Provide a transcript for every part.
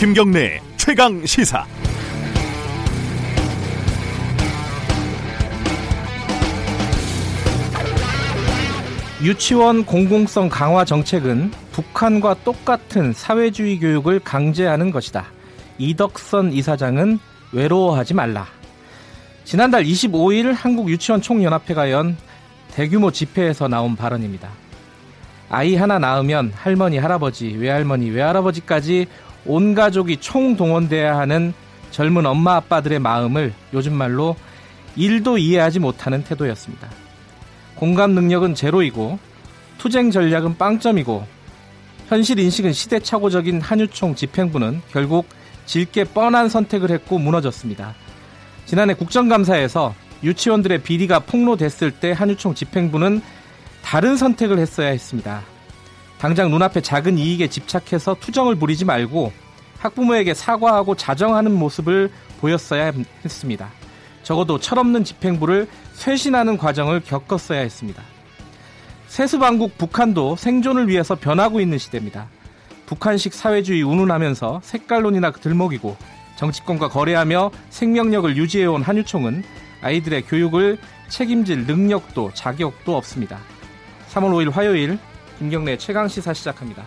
김경래 최강 시사. 유치원 공공성 강화 정책은 북한과 똑같은 사회주의 교육을 강제하는 것이다. 이덕선 이사장은 외로워하지 말라. 지난달 25일 한국유치원 총연합회가 연 대규모 집회에서 나온 발언입니다. 아이 하나 낳으면 할머니, 할아버지, 외할머니, 외할아버지까지 온 가족이 총동원돼야 하는 젊은 엄마 아빠들의 마음을 요즘 말로 일도 이해하지 못하는 태도였습니다. 공감 능력은 제로이고 투쟁 전략은 빵점이고 현실 인식은 시대착오적인 한유총 집행부는 결국 질게 뻔한 선택을 했고 무너졌습니다. 지난해 국정감사에서 유치원들의 비리가 폭로됐을 때 한유총 집행부는 다른 선택을 했어야 했습니다. 당장 눈앞에 작은 이익에 집착해서 투정을 부리지 말고 학부모에게 사과하고 자정하는 모습을 보였어야 했습니다. 적어도 철없는 집행부를 쇄신하는 과정을 겪었어야 했습니다. 세수방국 북한도 생존을 위해서 변하고 있는 시대입니다. 북한식 사회주의 운운하면서 색깔론이나 들먹이고 정치권과 거래하며 생명력을 유지해온 한유총은 아이들의 교육을 책임질 능력도 자격도 없습니다. 3월 5일 화요일 김경래 최강 시사 시작합니다.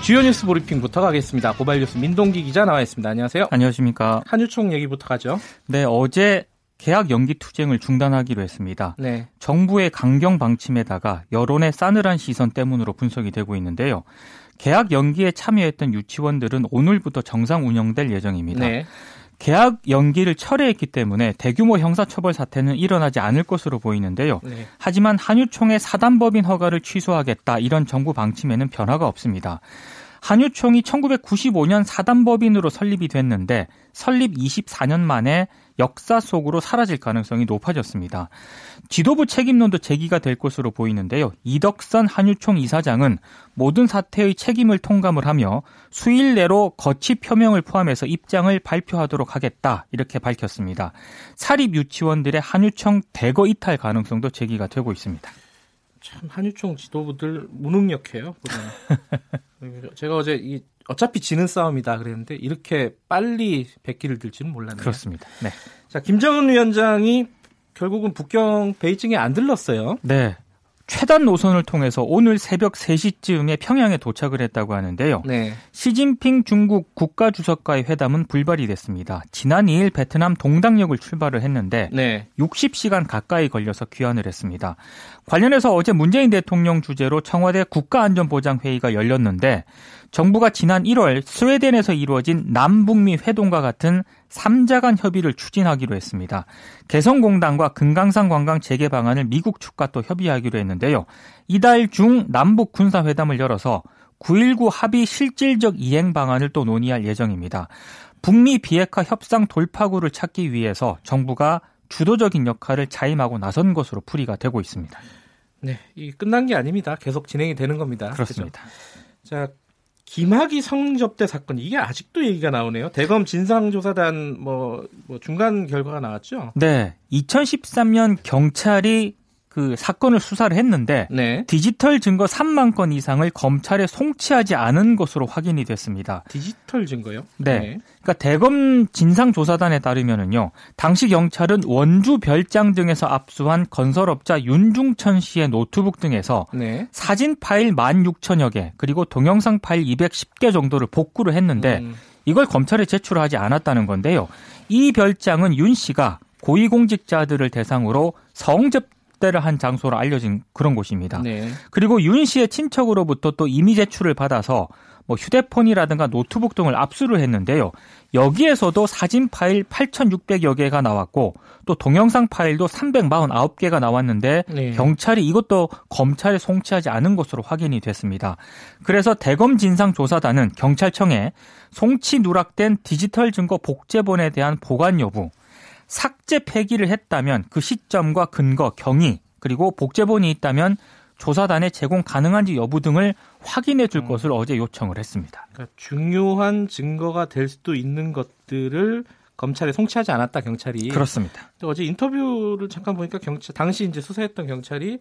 주요 뉴스 브리핑부터 가겠습니다. 고발 뉴스 민동기 기자 나와 있습니다. 안녕하세요. 안녕하십니까. 한유총 얘기부터 가죠. 네, 어제 계약 연기 투쟁을 중단하기로 했습니다. 네. 정부의 강경 방침에다가 여론의 싸늘한 시선 때문으로 분석이 되고 있는데요. 계약 연기에 참여했던 유치원들은 오늘부터 정상 운영될 예정입니다. 네. 계약 연기를 철회했기 때문에 대규모 형사처벌 사태는 일어나지 않을 것으로 보이는데요. 네. 하지만 한유총의 사단법인 허가를 취소하겠다 이런 정부 방침에는 변화가 없습니다. 한유총이 1995년 사단법인으로 설립이 됐는데 설립 24년 만에 역사 속으로 사라질 가능성이 높아졌습니다. 지도부 책임론도 제기가 될 것으로 보이는데요. 이덕선 한유총 이사장은 모든 사태의 책임을 통감을 하며 수일 내로 거치 표명을 포함해서 입장을 발표하도록 하겠다 이렇게 밝혔습니다. 사립 유치원들의 한유총 대거 이탈 가능성도 제기가 되고 있습니다. 참 한유총 지도부들 무능력해요. 제가 어제 이 어차피 지는 싸움이다 그랬는데 이렇게 빨리 백기를 들지는 몰랐네요. 그렇습니다. 네. 자, 김정은 위원장이 결국은 북경 베이징에 안 들렀어요. 네. 최단 노선을 통해서 오늘 새벽 3시쯤에 평양에 도착을 했다고 하는데요. 네. 시진핑 중국 국가주석과의 회담은 불발이 됐습니다. 지난 2일 베트남 동당역을 출발을 했는데 네. 60시간 가까이 걸려서 귀환을 했습니다. 관련해서 어제 문재인 대통령 주재로 청와대 국가안전보장회의가 열렸는데 정부가 지난 1월 스웨덴에서 이루어진 남북미 회동과 같은 3자 간 협의를 추진하기로 했습니다. 개성공단과 금강산 관광 재개 방안을 미국 측과 또 협의하기로 했는데요. 이달 중 남북 군사회담을 열어서 9.19 합의 실질적 이행 방안을 또 논의할 예정입니다. 북미 비핵화 협상 돌파구를 찾기 위해서 정부가 주도적인 역할을 자임하고 나선 것으로 풀이가 되고 있습니다. 네, 이 끝난 게 아닙니다. 계속 진행이 되는 겁니다. 그렇습니다. 그렇죠? 자, 김학의 성접대 사건 이게 아직도 얘기가 나오네요. 대검 진상조사단 뭐, 뭐 중간 결과가 나왔죠. 네, 2013년 경찰이 그 사건을 수사를 했는데 네. 디지털 증거 3만 건 이상을 검찰에 송치하지 않은 것으로 확인이 됐습니다. 디지털 증거요? 네. 네. 그러니까 대검 진상조사단에 따르면은요. 당시 경찰은 원주 별장 등에서 압수한 건설업자 윤중천 씨의 노트북 등에서 네. 사진 파일 16,000여 개 그리고 동영상 파일 210개 정도를 복구를 했는데 음. 이걸 검찰에 제출하지 않았다는 건데요. 이 별장은 윤 씨가 고위공직자들을 대상으로 성접 접대를 한 장소로 알려진 그런 곳입니다. 네. 그리고 윤 씨의 친척으로부터 또 이미 제출을 받아서 뭐 휴대폰이라든가 노트북 등을 압수를 했는데요. 여기에서도 사진 파일 8,600여 개가 나왔고 또 동영상 파일도 349개가 나왔는데 네. 경찰이 이것도 검찰에 송치하지 않은 것으로 확인이 됐습니다. 그래서 대검 진상조사단은 경찰청에 송치 누락된 디지털 증거 복제본에 대한 보관 여부 삭제 폐기를 했다면 그 시점과 근거, 경위 그리고 복제본이 있다면 조사단에 제공 가능한지 여부 등을 확인해 줄 음. 것을 어제 요청을 했습니다. 그러니까 중요한 증거가 될 수도 있는 것들을 검찰에 송치하지 않았다 경찰이 그렇습니다. 어제 인터뷰를 잠깐 보니까 경찰 당시 이제 수사했던 경찰이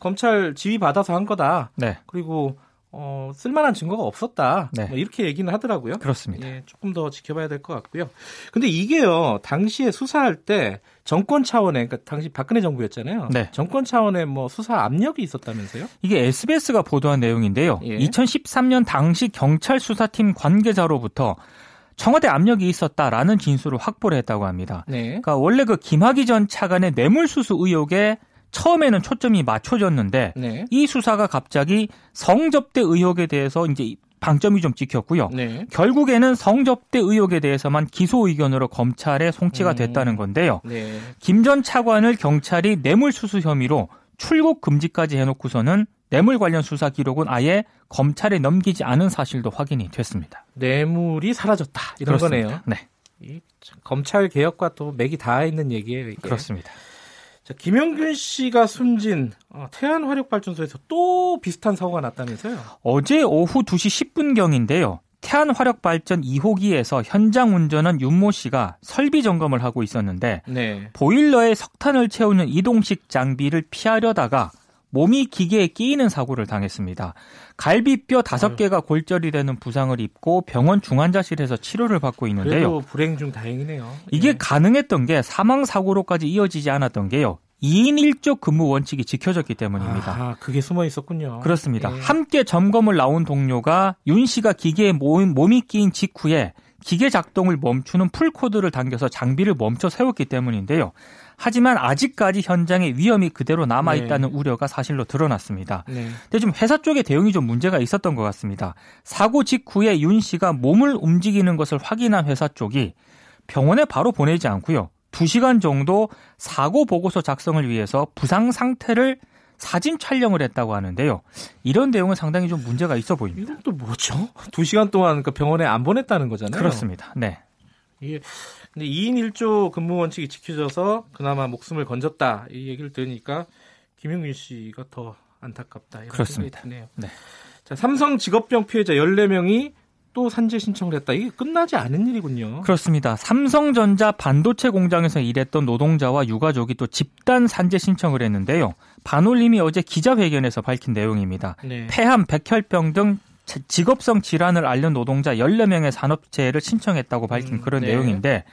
검찰 지휘 받아서 한 거다. 네. 그리고 어, 쓸만한 증거가 없었다. 네. 뭐 이렇게 얘기는 하더라고요. 그렇습니다. 예, 조금 더 지켜봐야 될 것 같고요. 근데 이게요, 당시에 수사할 때 정권 차원의, 그러니까 당시 박근혜 정부였잖아요. 네. 정권 차원의 뭐 수사 압력이 있었다면서요? 이게 SBS가 보도한 내용인데요. 예. 2013년 당시 경찰 수사팀 관계자로부터 청와대 압력이 있었다라는 진술을 확보를 했다고 합니다. 네. 그러니까 원래 그 김학의 전 차관의 뇌물수수 의혹에 처음에는 초점이 맞춰졌는데 네. 이 수사가 갑자기 성접대 의혹에 대해서 이제 방점이 좀 찍혔고요. 네. 결국에는 성접대 의혹에 대해서만 기소 의견으로 검찰에 송치가 음. 됐다는 건데요. 네. 김전 차관을 경찰이 뇌물수수 혐의로 출국 금지까지 해놓고서는 뇌물 관련 수사 기록은 아예 검찰에 넘기지 않은 사실도 확인이 됐습니다. 뇌물이 사라졌다. 이런 그렇습니다. 거네요. 네, 검찰 개혁과 또 맥이 닿아 있는 얘기예요. 이게. 그렇습니다. 자, 김영균 씨가 숨진 어, 태안 화력 발전소에서 또 비슷한 사고가 났다면서요? 어제 오후 2시 10분경인데요. 태안 화력 발전 2호기에서 현장 운전한 윤모 씨가 설비 점검을 하고 있었는데 네. 보일러에 석탄을 채우는 이동식 장비를 피하려다가 몸이 기계에 끼이는 사고를 당했습니다. 갈비뼈 다섯. 개가 골절이 되는 부상을 입고 병원 중환자실에서 치료를 받고 있는데요. 불행 중 다행이네요. 이게 예. 가능했던 게 사망 사고로까지 이어지지 않았던 게요. 2인 1조 근무 원칙이 지켜졌기 때문입니다. 아, 그게 숨어 있었군요. 그렇습니다. 예. 함께 점검을 나온 동료가 윤 씨가 기계에 몸, 몸이 끼인 직후에 기계 작동을 멈추는 풀코드를 당겨서 장비를 멈춰 세웠기 때문인데요. 하지만 아직까지 현장에 위험이 그대로 남아 있다는 우려가 사실로 드러났습니다. 네. 근데 좀 회사 쪽의 대응이 좀 문제가 있었던 것 같습니다. 사고 직후에 윤 씨가 몸을 움직이는 것을 확인한 회사 쪽이 병원에 바로 보내지 않고요. 2시간 정도 사고 보고서 작성을 위해서 부상 상태를 사진 촬영을 했다고 하는데요. 이런 내용은 상당히 좀 문제가 있어 보입니다. 이건 또 뭐죠? 두 시간 동안 그 병원에 안 보냈다는 거잖아요. 그렇습니다. 네. 이게 근데 2인 1조 근무 원칙이 지켜져서 그나마 목숨을 건졌다 이 얘기를 들으니까 김용균 씨가 더 안타깝다 이런 그렇습니다. 생각이 드네요. 네. 자, 삼성 직업병 피해자 14명이 또 산재 신청을 했다. 이게 끝나지 않은 일이군요. 그렇습니다. 삼성전자 반도체 공장에서 일했던 노동자와 유가족이 또 집단 산재 신청을 했는데요. 반올림이 어제 기자회견에서 밝힌 내용입니다. 네. 폐암, 백혈병 등 지- 직업성 질환을 앓는 노동자 14명의 산업재해를 신청했다고 밝힌 음, 그런 네. 내용인데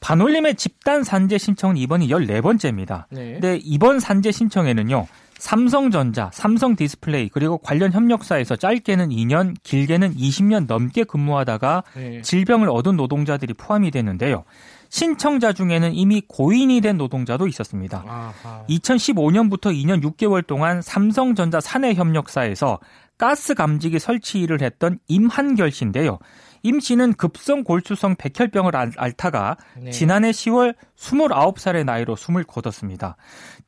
반올림의 집단 산재 신청은 이번이 14번째입니다. 네. 근데 이번 산재 신청에는요. 삼성전자, 삼성 디스플레이 그리고 관련 협력사에서 짧게는 2년, 길게는 20년 넘게 근무하다가 네. 질병을 얻은 노동자들이 포함이 되는데요. 신청자 중에는 이미 고인이 된 노동자도 있었습니다. 아하. 2015년부터 2년 6개월 동안 삼성전자 사내 협력사에서 가스 감지기 설치 일을 했던 임한결 씨인데요. 임 씨는 급성 골수성 백혈병을 앓- 앓다가 네. 지난해 10월 29살의 나이로 숨을 거뒀습니다.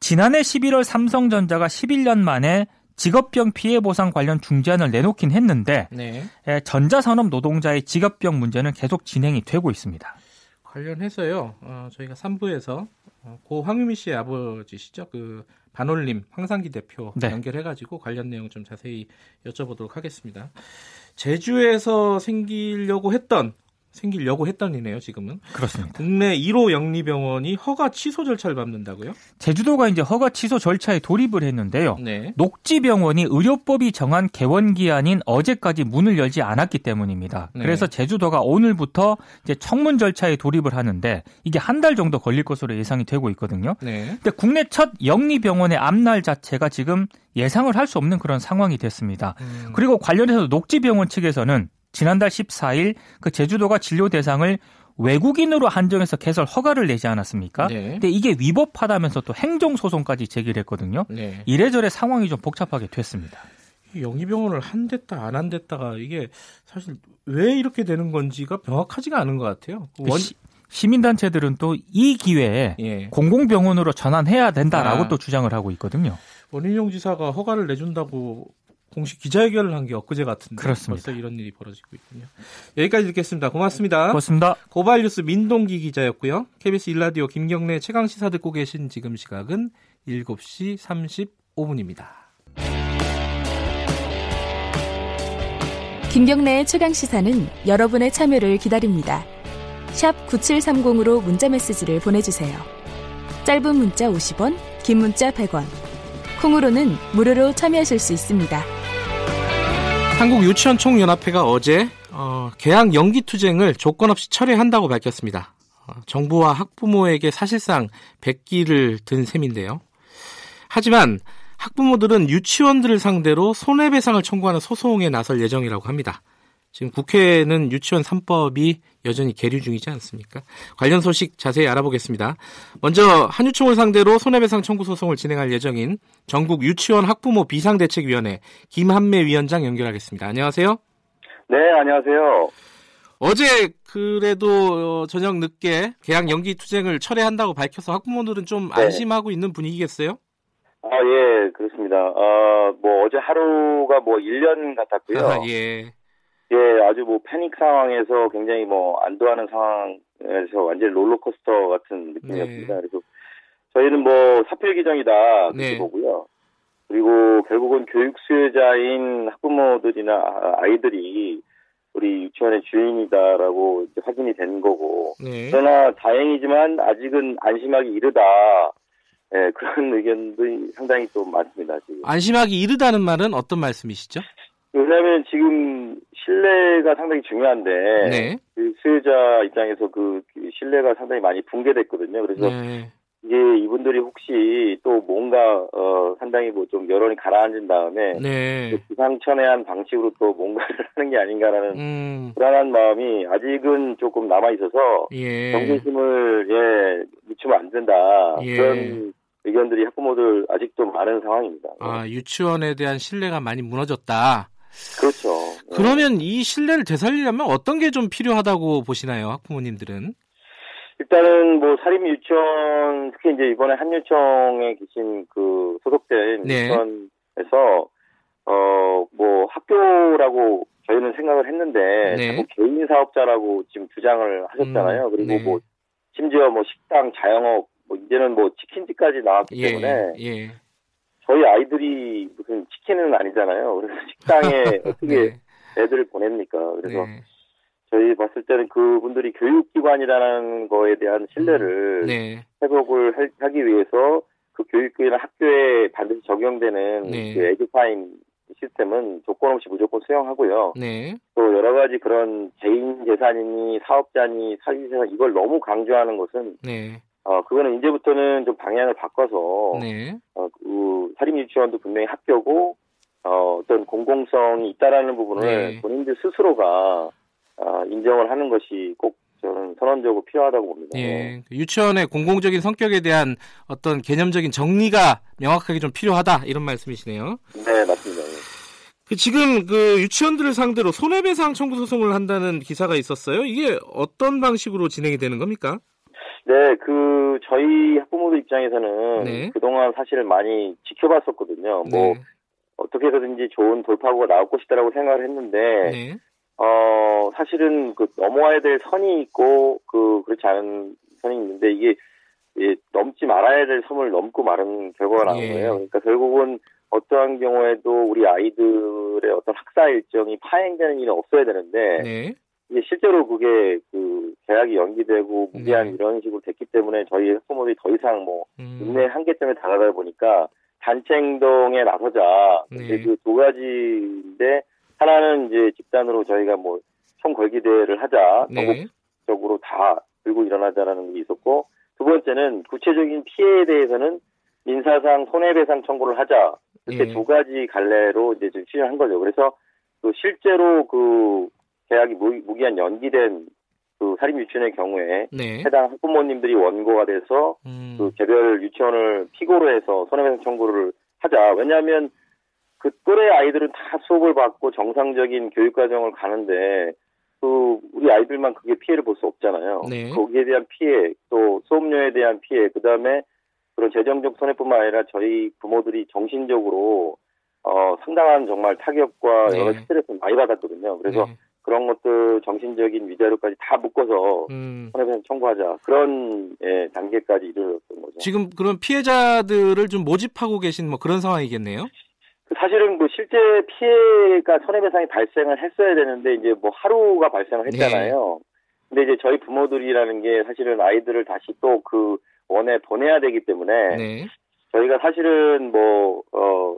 지난해 11월 삼성전자가 11년 만에 직업병 피해 보상 관련 중재안을 내놓긴 했는데 네. 에, 전자산업 노동자의 직업병 문제는 계속 진행이 되고 있습니다. 관련해서요. 어, 저희가 3부에서 어, 고 황유미 씨의 아버지시죠. 그 반올림 황상기 대표 네. 연결해가지고 관련 내용 좀 자세히 여쭤보도록 하겠습니다. 제주에서 생기려고 했던 생기려고 했던 이네요. 지금은 그렇습니다. 국내 1호 영리병원이 허가 취소 절차를 밟는다고요? 제주도가 이제 허가 취소 절차에 돌입을 했는데요. 네. 녹지병원이 의료법이 정한 개원 기한인 어제까지 문을 열지 않았기 때문입니다. 네. 그래서 제주도가 오늘부터 이제 청문 절차에 돌입을 하는데 이게 한 달 정도 걸릴 것으로 예상이 되고 있거든요. 네. 근데 국내 첫 영리병원의 앞날 자체가 지금 예상을 할 수 없는 그런 상황이 됐습니다. 음, 그리고 관련해서 녹지병원 측에서는 지난달 14일 그 제주도가 진료 대상을 외국인으로 한정해서 개설 허가를 내지 않았습니까? 네. 근데 이게 위법하다면서 또 행정 소송까지 제기를 했거든요. 네. 이래저래 상황이 좀 복잡하게 됐습니다. 이 영리병원을 한 됐다 안 한 됐다가 이게 사실 왜 이렇게 되는 건지가 명확하지가 않은 것 같아요. 원, 시, 시민단체들은 또 이 기회에 예. 공공병원으로 전환해야 된다라고 아. 또 주장을 하고 있거든요. 원인용 지사가 허가를 내준다고 공식 기자회견을 한 게 엊그제 같은데 그렇습니다. 벌써 이런 일이 벌어지고 있군요. 여기까지 듣겠습니다. 고맙습니다. 그렇습니다. 고발뉴스 민동기 기자였고요. KBS 일라디오 김경래 최강 시사 듣고 계신 지금 시각은 7시 35분입니다. 김경래의 최강 시사는 여러분의 참여를 기다립니다. 샵 9730으로 문자 메시지를 보내주세요. 짧은 문자 50원, 긴 문자 100원. 콩으로는 무료로 참여하실 수 있습니다. 한국 유치원 총연합회가 어제 어, 개학 연기 투쟁을 조건 없이 철회한다고 밝혔습니다. 어, 정부와 학부모에게 사실상 백기를 든 셈인데요. 하지만 학부모들은 유치원들을 상대로 손해배상을 청구하는 소송에 나설 예정이라고 합니다. 지금 국회는 유치원 3법이 여전히 계류 중이지 않습니까? 관련 소식 자세히 알아보겠습니다. 먼저 한유총을 상대로 손해배상 청구 소송을 진행할 예정인 전국 유치원 학부모 비상대책위원회 김한매 위원장 연결하겠습니다. 안녕하세요. 네, 안녕하세요. 어제 그래도 저녁 늦게 개학 연기 투쟁을 철회한다고 밝혀서 학부모들은 좀 네. 안심하고 있는 분위기겠어요? 아, 예, 그렇습니다. 어, 뭐, 어제 하루가 뭐, 1년 같았고요. 아, 예. 예, 아주 뭐, 패닉 상황에서 굉장히 뭐, 안도하는 상황에서 완전히 롤러코스터 같은 느낌이었습니다. 네. 그래서 저희는 뭐, 사필 규정이다, 그렇게 네. 보고요. 그리고 결국은 교육 수혜자인 학부모들이나 아- 아이들이 우리 유치원의 주인이다라고 이제 확인이 된 거고, 네. 그러나 다행이지만 아직은 안심하기 이르다. 예, 그런 의견들이 상당히 또 많습니다, 지금. 안심하기 이르다는 말은 어떤 말씀이시죠? 왜냐하면 지금 신뢰가 상당히 중요한데, 네. 그 수혜자 입장에서 그 신뢰가 상당히 많이 붕괴됐거든요. 그래서 네. 이게 이분들이 혹시 또 뭔가, 어, 상당히 뭐 좀 여론이 가라앉은 다음에, 네. 기상천외한 방식으로 또 뭔가를 하는 게 아닌가라는 음, 불안한 마음이 아직은 조금 남아 있어서, 예. 경계심을 예 늦추면 안 된다 예. 그런 의견들이 학부모들 아직도 많은 상황입니다. 아, 유치원에 대한 신뢰가 많이 무너졌다. 그렇죠. 예. 그러면 이 신뢰를 되살리려면 어떤 게 좀 필요하다고 보시나요, 학부모님들은? 일단은 뭐 사립 유치원 특히 이제 이번에 한유청에 계신 그 소속된 네. 유치원에서 어 뭐 학교라고 저희는 생각을 했는데 네. 자꾸 개인 사업자라고 지금 주장을 하셨잖아요. 음, 그리고 네. 뭐 심지어 뭐 식당, 자영업 뭐 이제는 뭐 치킨집까지 나왔기 예. 때문에 예. 저희 아이들이 무슨 치킨은 아니잖아요. 그래서 식당에 어떻게 네. 애들을 보냅니까? 그래서 네. 저희 봤을 때는 그분들이 교육기관이라는 거에 대한 신뢰를 네. 회복을 할- 하기 위해서 그 교육기관 학교에 반드시 적용되는 네. 그 에듀파인 시스템은 조건 없이 무조건 수용하고요. 네. 또 여러 가지 그런 개인 재산이니 사업자니 사기재산 이걸 너무 강조하는 것은 네. 어 그거는 이제부터는 좀 방향을 바꿔서 네. 어, 그 사립 유치원도 분명히 학교고 어, 어떤 공공성이 있다라는 부분을 네. 본인들 스스로가 아, 인정을 하는 것이 꼭 저는 선언적으로 필요하다고 봅니다. 예. 유치원의 공공적인 성격에 대한 어떤 개념적인 정리가 명확하게 좀 필요하다 이런 말씀이시네요. 네, 맞습니다. 예. 그 지금 그 유치원들을 상대로 손해배상 청구 소송을 한다는 기사가 있었어요. 이게 어떤 방식으로 진행이 되는 겁니까? 네, 그 저희 학부모들 입장에서는 네. 그동안 사실을 많이 지켜봤었거든요. 뭐 네. 어떻게 해서든지 좋은 돌파구가 나올 것이다라고 생각을 했는데 네. 어, 사실은 그 넘어야 될 선이 있고 그 그렇지 않은 선이 있는데 이게 예, 넘지 말아야 될 선을 넘고 마른 결과가 나온 예. 거예요. 그러니까 결국은 어떠한 경우에도 우리 아이들의 어떤 학사 일정이 파행되는 일은 없어야 되는데 네. 이게 실제로 그게 그 계약이 연기되고 무기한 네. 이런 식으로 됐기 때문에 저희 학부모들이 더 이상 뭐 음. 인내 한계점에 다가가다 보니까 단체 행동에 나서자. 네. 근데 그두 가지인데 하나는 이제 집단으로 저희가 뭐 총궐기대를 하자. 네. 전국적으로 다 들고 일어나자라는 게 있었고 두 번째는 구체적인 피해에 대해서는 민사상 손해배상 청구를 하자. 이렇게 예. 두 가지 갈래로 이제 좀 추진한 거죠. 그래서 그 실제로 그 계약이 무, 무기한 연기된 그 사립 유치원의 경우에 네. 해당 학부모님들이 원고가 돼서 음. 그 개별 유치원을 피고로 해서 손해배상 청구를 하자. 왜냐하면 그 또래 아이들은 다 수업을 받고 정상적인 교육 과정을 가는데 그 우리 아이들만 그게 피해를 볼 수 없잖아요. 네. 거기에 대한 피해, 또 수업료에 대한 피해, 그 다음에 그런 재정적 손해뿐만 아니라 저희 부모들이 정신적으로 어 상당한 정말 타격과 네. 여러 스트레스를 많이 받았거든요. 그래서 네. 그런 것들 정신적인 위자료까지 다 묶어서 음. 손해배상 청구하자 그런 예, 단계까지 이르렀던 거죠. 지금 그런 피해자들을 좀 모집하고 계신 뭐 그런 상황이겠네요. 그 사실은 뭐 실제 피해가 손해배상이 발생을 했어야 되는데 이제 뭐 하루가 발생을 했잖아요. 근데 이제 저희 부모들이라는 게 사실은 아이들을 다시 또 그 원에 보내야 되기 때문에 네. 저희가 사실은 뭐, 어,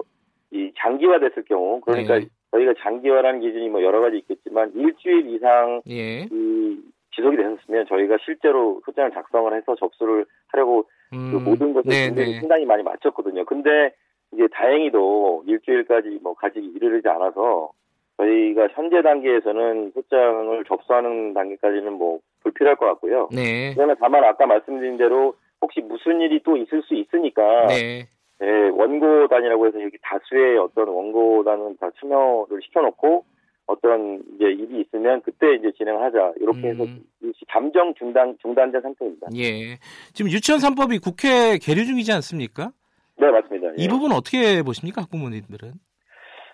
이 장기화됐을 경우, 그러니까 네. 저희가 장기화라는 기준이 뭐 여러 가지 있겠지만 일주일 이상 예. 이 지속이 되셨으면 저희가 실제로 소장을 작성을 해서 접수를 하려고 그 음, 모든 것을 네, 준비를 네. 상당히 많이 마쳤거든요. 근데 이제 다행히도 일주일까지 뭐 가지기 이르지 않아서 저희가 현재 단계에서는 소장을 접수하는 단계까지는 뭐 불필요할 것 같고요. 네. 그러나 다만 아까 말씀드린 대로 혹시 무슨 일이 또 있을 수 있으니까 네. 예, 원고단이라고 해서 여기 다수의 어떤 원고단은 다 참여를 시켜놓고 어떤 이제 일이 있으면 그때 이제 진행하자 이렇게 해서 음. 잠정 중단 중단된 상태입니다. 예. 지금 유치원 3법이 국회 계류 중이지 않습니까? 네 맞습니다. 예. 이 부분 어떻게 보십니까, 학부모님들은?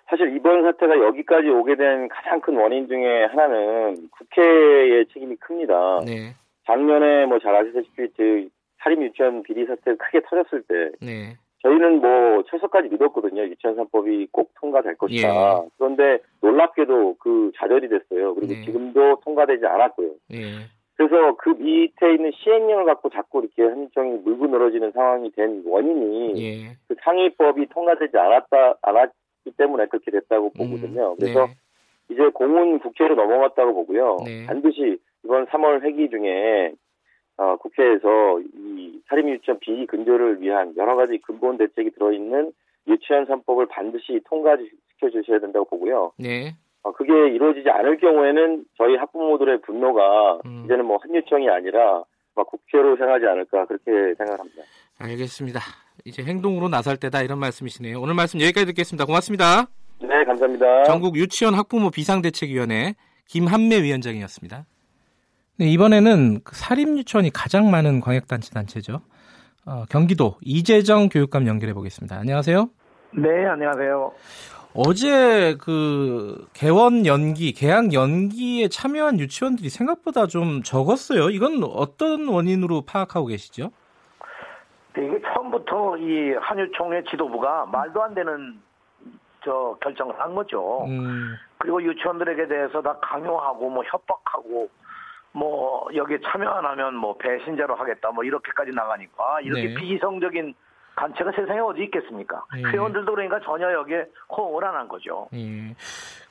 사실 이번 사태가 여기까지 오게 된 가장 큰 원인 중에 하나는 국회의 책임이 큽니다. 네. 작년에 뭐 잘 아시다시피 그 사립 유치원 비리 사태 크게 터졌을 때 네. 저희는 뭐 최소까지 믿었거든요. 유치원 3법이 꼭 통과될 것이다. 예. 그런데 놀랍게도 그 좌절이 됐어요. 그리고 네. 지금도 통과되지 않았고요. 예. 그래서 그 밑에 있는 시행령을 갖고 자꾸 이렇게 한정이 물고 늘어지는 상황이 된 원인이 예. 그 상위법이 통과되지 않았다 않았기 때문에 그렇게 됐다고 보거든요. 음, 그래서 네. 이제 공은 국회로 넘어갔다고 보고요. 네. 반드시 이번 3월 회기 중에 어, 국회에서 이 사립 유치원 비리 근절을 위한 여러 가지 근본 대책이 들어있는 유치원 3법을 반드시 통과시켜 주셔야 된다고 보고요. 네. 어, 그게 이루어지지 않을 경우에는 저희 학부모들의 분노가 음. 이제는 뭐 한유청이 아니라 막 국회로 향하지 않을까 그렇게 생각합니다. 알겠습니다. 이제 행동으로 나설 때다 이런 말씀이시네요. 오늘 말씀 여기까지 듣겠습니다. 고맙습니다. 네, 감사합니다. 전국 유치원 학부모 비상대책위원회 김한매 위원장이었습니다. 네, 이번에는 그 사립유치원이 가장 많은 광역단체 단체죠. 어, 경기도 이재정 교육감 연결해 보겠습니다. 안녕하세요. 네, 안녕하세요. 어제 그 개원 연기, 개학 연기에 참여한 유치원들이 생각보다 좀 적었어요. 이건 어떤 원인으로 파악하고 계시죠? 네, 이게 처음부터 이 한유총회 지도부가 말도 안 되는 저 결정을 한 거죠. 음, 그리고 유치원들에게 대해서 다 강요하고 뭐 협박하고 뭐 여기에 참여 안 하면 뭐 배신자로 하겠다 뭐 이렇게까지 나가니까 이렇게 네. 비이성적인 단체가 세상에 어디 있겠습니까? 네. 회원들도 그러니까 전혀 여기에 호응을 안 한 거죠. 예.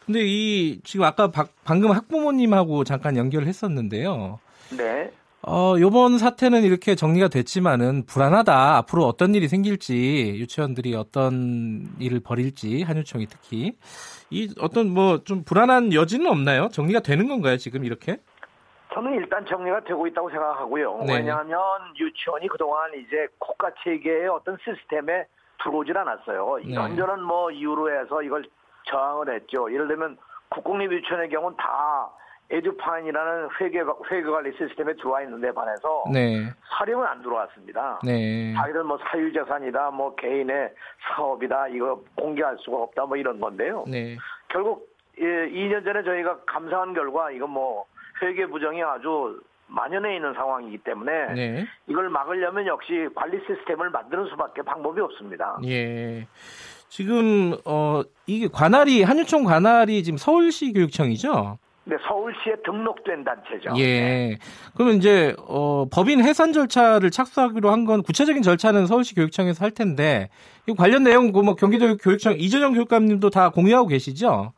근데 이 지금 아까 박- 방금 학부모님하고 잠깐 연결을 했었는데요. 네. 어, 요번 사태는 이렇게 정리가 됐지만은 불안하다. 앞으로 어떤 일이 생길지, 유치원들이 어떤 일을 벌일지, 한유총이 특히. 이 어떤 뭐 좀 불안한 여지는 없나요? 정리가 되는 건가요, 지금 이렇게? 저는 일단 정리가 되고 있다고 생각하고요. 네. 왜냐하면 유치원이 그동안 이제 국가 체계의 어떤 시스템에 들어오질 않았어요. 네. 이런저런 뭐 이유로 해서 이걸 저항을 했죠. 예를 들면 국공립 유치원의 경우는 다 에듀파인이라는 회계 회계 관리 시스템에 들어와 있는데 반해서 네. 사립은 안 들어왔습니다. 네. 자기들 뭐 사유재산이다, 뭐 개인의 사업이다, 이거 공개할 수가 없다, 뭐 이런 건데요. 네. 결국 예, 2년 전에 저희가 감사한 결과 이거 뭐 회계 부정이 아주 만연해 있는 상황이기 때문에 네. 이걸 막으려면 역시 관리 시스템을 만드는 수밖에 방법이 없습니다. 예. 지금 어 이게 관할이 한유총 관할이 지금 서울시 교육청이죠? 근데 서울시에 등록된 단체죠. 예. 그러면 이제 어 법인 해산 절차를 착수하기로 한 건 구체적인 절차는 서울시 교육청에서 할 텐데 이 관련 내용 그뭐 경기도 교육청 이재정 교육감님도 다 공유하고 계시죠?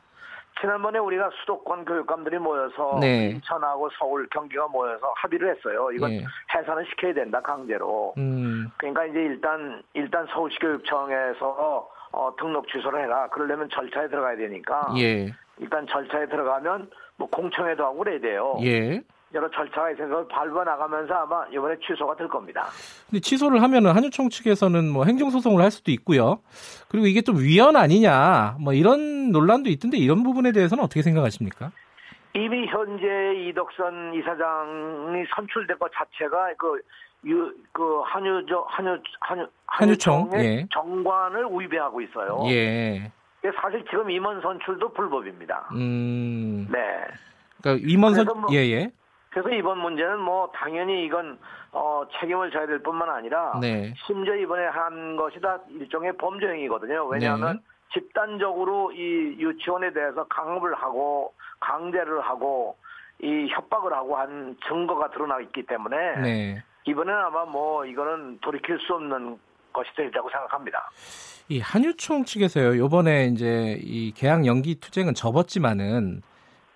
지난번에 우리가 수도권 교육감들이 모여서 네. 인천하고 서울, 경기가 모여서 합의를 했어요. 이건 예. 해산을 시켜야 된다 강제로. 음. 그러니까 이제 일단 일단 서울시 교육청에서 어, 등록 취소를 해라. 그러려면 절차에 들어가야 되니까 예. 일단 절차에 들어가면 뭐 공청회도 하고 그래야 돼요. 예. 여러 절차가 있어서 밟아 나가면서 아마 이번에 취소가 될 겁니다. 근데 취소를 하면은 한유총 측에서는 뭐 행정소송을 할 수도 있고요. 그리고 이게 좀 위헌 아니냐 뭐 이런 논란도 있던데 이런 부분에 대해서는 어떻게 생각하십니까? 이미 현재 이덕선 이사장이 선출된 것 자체가 그, 유, 그 한유저 한유 한유 한유총, 한유총의 예. 정관을 위배하고 있어요. 예. 사실 지금 임원 선출도 불법입니다. 음. 네. 그러니까 임원선 그래서 뭐- 예 예. 그래서 이번 문제는 뭐 당연히 이건 어, 책임을 져야 될 뿐만 아니라 네. 심지어 이번에 한 것이 다 일종의 범죄 행위거든요. 왜냐하면 네. 집단적으로 이 유치원에 대해서 강압을 하고 강제를 하고 이 협박을 하고 한 증거가 드러나 있기 때문에 네. 이번에는 아마 뭐 이거는 돌이킬 수 없는 것이 되리라고 생각합니다. 이 한유총 측에서요. 요번에 이제 이 개학 연기 투쟁은 접었지만은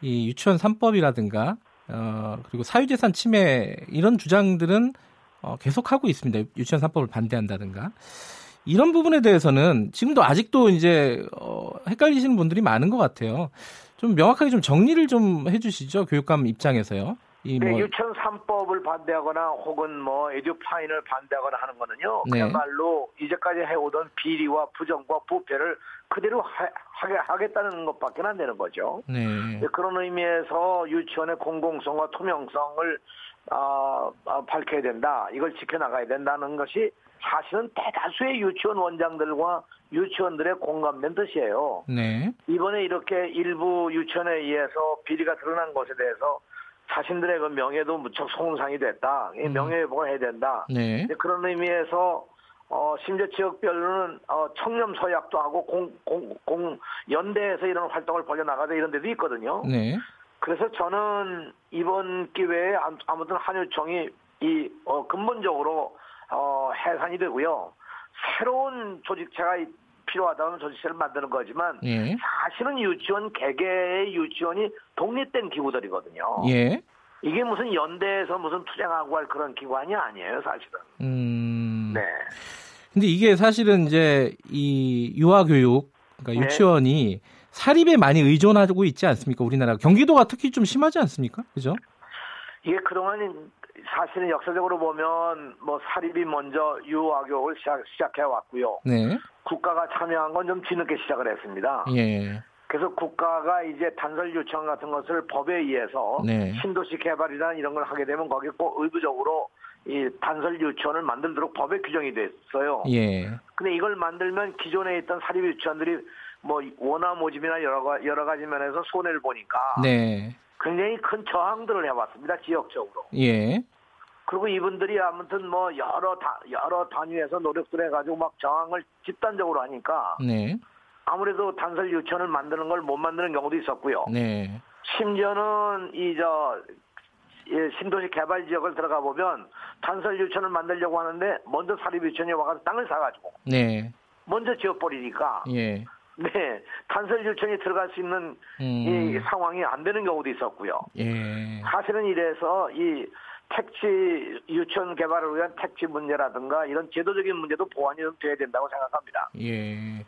이 유치원 3법이라든가 어 그리고 사유재산 침해 이런 주장들은 어 계속 하고 있습니다. 유치원 3법을 반대한다든가. 이런 부분에 대해서는 지금도 아직도 이제 어 헷갈리시는 분들이 많은 것 같아요. 좀 명확하게 좀 정리를 좀 해주시죠 교육감 입장에서요. 이 네, 뭐... 유치원 3법을 반대하거나 혹은 뭐 에듀파인을 반대하거나 하는 거는요. 네. 그야말로 이제까지 해오던 비리와 부정과 부패를 그대로 하, 하겠다는 것밖에 안 되는 거죠. 네. 그런 의미에서 유치원의 공공성과 투명성을 어, 어, 밝혀야 된다. 이걸 지켜나가야 된다는 것이 사실은 대다수의 유치원 원장들과 유치원들의 공감된 뜻이에요. 네. 이번에 이렇게 일부 유치원에 의해서 비리가 드러난 것에 대해서 자신들의 그 명예도 무척 손상이 됐다. 음. 명예회복을 해야 된다. 네. 그런 의미에서 어, 심지어 지역별로는 어, 청렴 서약도 하고 공, 공, 공 연대에서 이런 활동을 벌여나가자 이런 데도 있거든요. 네. 그래서 저는 이번 기회에 아무튼 한유총이 이 어, 근본적으로 어, 해산이 되고요. 새로운 조직체가 필요하다면 조직체를 만드는 거지만 예. 사실은 유치원 개개의 유치원이 독립된 기구들이거든요. 예. 이게 무슨 연대에서 무슨 투쟁하고 할 그런 기관이 아니에요, 사실은. 음. 네. 근데 이게 사실은 이제 이 유아 교육, 그러니까 네. 유치원이 사립에 많이 의존하고 있지 않습니까? 우리나라 경기도가 특히 좀 심하지 않습니까? 그죠? 이게 그동안 사실은 역사적으로 보면 뭐 사립이 먼저 유아교육을 시작, 시작 해 왔고요. 네. 국가가 참여한 건 좀 뒤늦게 시작을 했습니다. 예. 그래서 국가가 이제 단설 유치원 같은 것을 법에 의해서 네. 신도시 개발이나 이런 걸 하게 되면 거기 꼭 의무적으로 이 단설 유치원을 만들도록 법에 규정이 됐어요. 예. 근데 이걸 만들면 기존에 있던 사립 유치원들이 뭐 원화 모집이나 여러 여러 가지 면에서 손해를 보니까 네. 굉장히 큰 저항들을 해왔습니다 지역적으로. 예. 그리고 이분들이 아무튼 뭐 여러 다, 여러 단위에서 노력들 해가지고 막 저항을 집단적으로 하니까 네. 아무래도 단설 유치원을 만드는 걸 못 만드는 경우도 있었고요. 네. 심지어는 이 저 신도시 개발 지역을 들어가 보면 단설 유치원을 만들려고 하는데 먼저 사립 유치원이 와서 땅을 사가지고 네. 먼저 지어버리니까 예. 네, 단설 유치원이 들어갈 수 있는 음. 이 상황이 안 되는 경우도 있었고요. 예. 사실은 이래서 이 택지 유치원 개발을 위한 택지 문제라든가 이런 제도적인 문제도 보완이 좀 돼야 된다고 생각합니다. 예.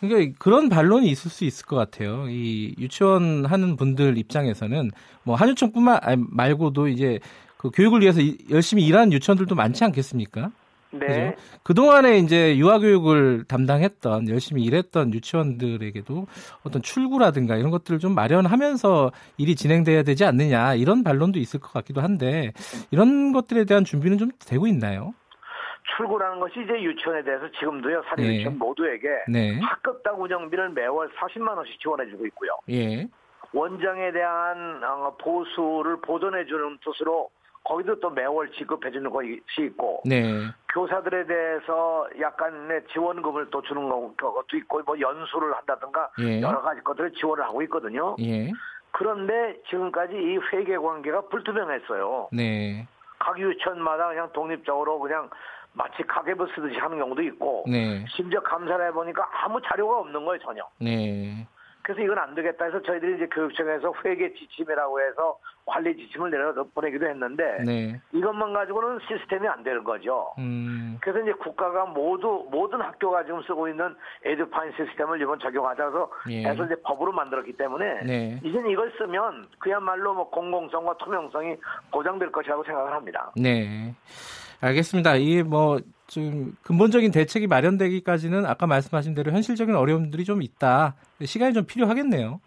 그러니까 그런 반론이 있을 수 있을 것 같아요. 이 유치원 하는 분들 입장에서는 뭐 한유총뿐만 말고도 이제 그 교육을 위해서 열심히 일하는 유치원들도 많지 않겠습니까? 네. 그 동안에 이제 유아교육을 담당했던 열심히 일했던 유치원들에게도 어떤 출구라든가 이런 것들을 좀 마련하면서 일이 진행돼야 되지 않느냐 이런 반론도 있을 것 같기도 한데 이런 것들에 대한 준비는 좀 되고 있나요? 출구라는 것이 이제 유치원에 대해서 지금도요 사립 네. 유치원 모두에게 네. 학급당 운영비를 매월 40만 원씩 지원해주고 있고요. 예. 원장에 대한 어, 보수를 보존해주는 뜻으로 거기도 또 매월 지급해주는 것이 있고 네. 교사들에 대해서 약간의 지원금을 또 주는 것도 있고 뭐 연수를 한다든가 예. 여러 가지 것들을 지원을 하고 있거든요. 예. 그런데 지금까지 이 회계 관계가 불투명했어요. 네. 각 유치원마다 그냥 독립적으로 그냥 마치 가계부 쓰듯이 하는 경우도 있고 네. 심지어 감사를 해보니까 아무 자료가 없는 거예요 전혀. 네. 그래서 이건 안 되겠다 해서 저희들이 이제 교육청에서 회계 지침이라고 해서 관리 지침을 내려보내기도 했는데 네. 이것만 가지고는 시스템이 안 되는 거죠. 음. 그래서 이제 국가가 모두 모든 학교가 지금 쓰고 있는 에듀파인 시스템을 이번 적용하자서 예. 해서 이제 법으로 만들었기 때문에 네. 이제 이걸 쓰면 그야말로 뭐 공공성과 투명성이 보장될 것이라고 생각을 합니다. 네. 알겠습니다. 이게 뭐, 좀, 근본적인 대책이 마련되기까지는 아까 말씀하신 대로 현실적인 어려움들이 좀 있다. 시간이 좀 필요하겠네요.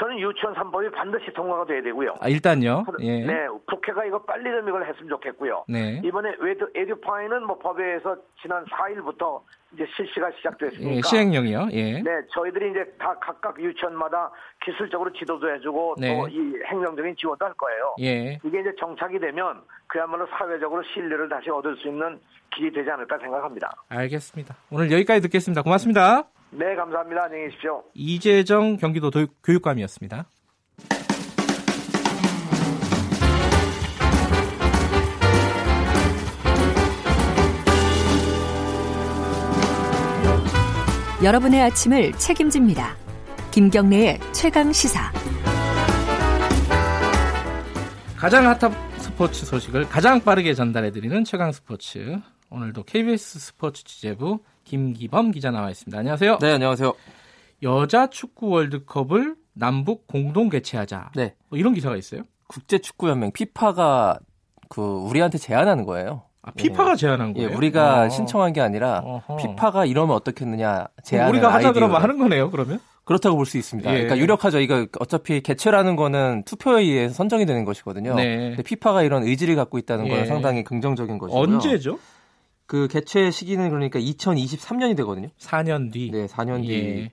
저는 유치원 3법이 반드시 통과가 돼야 되고요. 아, 일단요? 예. 네, 국회가 이거 빨리 좀 이걸 했으면 좋겠고요. 네. 이번에 웨드, 에듀파인은 뭐 법에서 지난 4일부터 이제 실시가 시작됐으니까. 예, 시행령이요? 예. 네, 저희들이 이제 다 각각 유치원마다 기술적으로 지도도 해주고 네. 또이 행정적인 지원도 할 거예요. 예. 이게 이제 정착이 되면 그야말로 사회적으로 신뢰를 다시 얻을 수 있는 길이 되지 않을까 생각합니다. 알겠습니다. 오늘 여기까지 듣겠습니다. 고맙습니다. 네, 감사합니다. 안녕히 계십시오. 이재정 경기도 교육감이었습니다. 여러분의 아침을 책임집니다. 김경래의 최강 시사. 가장 핫한 스포츠 소식을 가장 빠르게 전달해드리는 최강 스포츠. 오늘도 KBS 스포츠 취재부 김기범 기자 나와 있습니다. 안녕하세요. 네, 안녕하세요. 여자 축구 월드컵을 남북 공동 개최하자. 네. 뭐 이런 기사가 있어요. 국제축구연맹 피파가 그 우리한테 제안하는 거예요. 아, 피파가 네. 제안한 거예요? 예, 우리가 어. 신청한 게 아니라 어허. 피파가 이러면 어떻겠느냐 제안 우리가 하자 그러면 하는 거네요, 그러면? 그렇다고 볼 수 있습니다. 예. 그러니까 유력하죠. 이거 어차피 개최라는 거는 투표에 의해서 선정이 되는 것이거든요. 네. 근데 피파가 이런 의지를 갖고 있다는 건 예. 상당히 긍정적인 것이고요. 언제죠? 그 개최 시기는 그러니까 2023년이 되거든요. 4년 뒤. 네, 4년 뒤.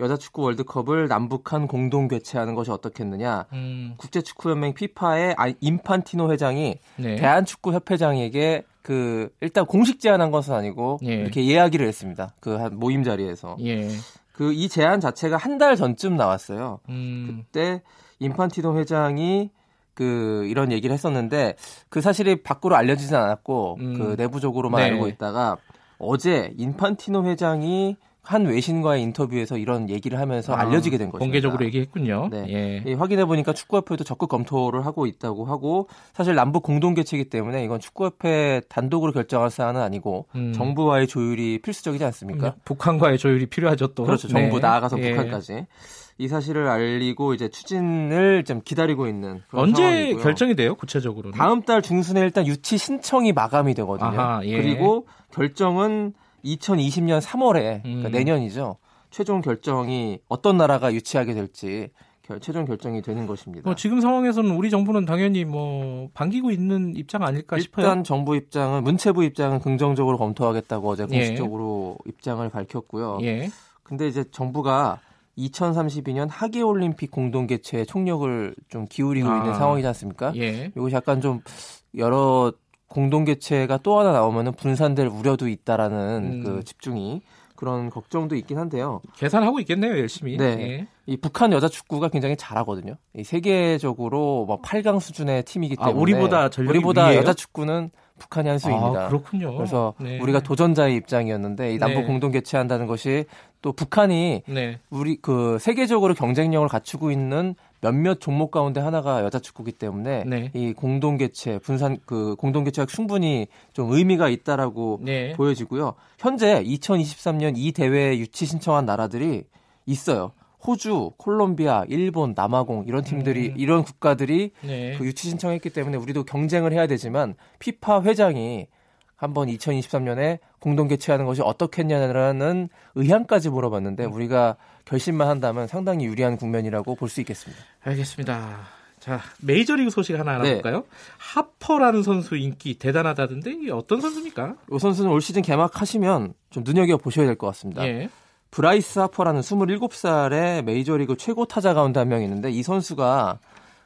예. 여자 축구 월드컵을 남북한 공동 개최하는 것이 어떻겠느냐. 음. 국제축구연맹 피파의 인판티노 회장이 네. 대한축구협회장에게 그 일단 공식 제안한 것은 아니고 예. 이렇게 이야기를 했습니다. 그 한 모임 자리에서. 예. 그이 제안 자체가 한 달 전쯤 나왔어요. 음. 그때 인판티노 회장이 그 이런 얘기를 했었는데 그 사실이 밖으로 알려지진 않았고 음. 그 내부적으로만 네. 알고 있다가 어제 인판티노 회장이 한 외신과의 인터뷰에서 이런 얘기를 하면서 아, 알려지게 된 거죠. 공개적으로 얘기했군요. 네. 예. 예, 확인해 보니까 축구협회도 적극 검토를 하고 있다고 하고 사실 남북 공동 개최이기 때문에 이건 축구협회 단독으로 결정할 사안은 아니고 음. 정부와의 조율이 필수적이지 않습니까? 음, 북한과의 조율이 필요하죠 또. 그렇죠. 정부 네. 나아가서 예. 북한까지. 이 사실을 알리고 이제 추진을 좀 기다리고 있는 언제 상황이고요. 결정이 돼요 구체적으로는? 다음 달 중순에 일단 유치 신청이 마감이 되거든요. 아하, 예. 그리고 결정은 2020년 3월에 그러니까 음. 내년이죠. 최종 결정이 어떤 나라가 유치하게 될지 결, 최종 결정이 되는 것입니다. 뭐 지금 상황에서는 우리 정부는 당연히 뭐 반기고 있는 입장 아닐까 일단 싶어요. 일단 정부 입장은 문체부 입장은 긍정적으로 검토하겠다고 어제 예. 공식적으로 예. 입장을 밝혔고요. 예. 근데 이제 정부가 2032년 하계 올림픽 공동 개최에 총력을 좀 기울이고 아. 있는 상황이지 않습니까? 예. 이것이 약간 좀 여러 공동 개최가 또 하나 나오면은 분산될 우려도 있다라는 음. 그 집중이 그런 걱정도 있긴 한데요. 계산하고 있겠네요, 열심히. 네. 예. 이 북한 여자 축구가 굉장히 잘하거든요. 이 세계적으로 뭐 8강 수준의 팀이기 아, 때문에 아, 우리보다 우리보다 위에요? 여자 축구는 북한이 한 수입니다. 아, 그렇군요. 그래서 네. 우리가 도전자의 입장이었는데 이 남북 네. 공동 개최한다는 것이 또 북한이 네. 우리 그 세계적으로 경쟁력을 갖추고 있는 몇몇 종목 가운데 하나가 여자 축구기 때문에 네. 이 공동 개최 분산 그 공동 개최가 충분히 좀 의미가 있다라고 네. 보여지고요. 현재 2023년 이 대회에 유치 신청한 나라들이 있어요. 호주, 콜롬비아, 일본, 남아공 이런 팀들이 음. 이런 국가들이 네. 그 유치 신청했기 때문에 우리도 경쟁을 해야 되지만 피파 회장이 한번 2023년에 공동 개최하는 것이 어떻겠냐는 의향까지 물어봤는데 음. 우리가 결심만 한다면 상당히 유리한 국면이라고 볼 수 있겠습니다. 알겠습니다. 자, 메이저리그 소식 하나 네. 알아볼까요? 네. 하퍼라는 선수 인기 대단하다던데 이게 어떤 선수입니까? 이 선수는 올 시즌 개막하시면 좀 눈여겨 보셔야 될 것 같습니다. 예. 브라이스 하퍼라는 27살의 메이저리그 최고 타자 가운데 한 명 있는데 이 선수가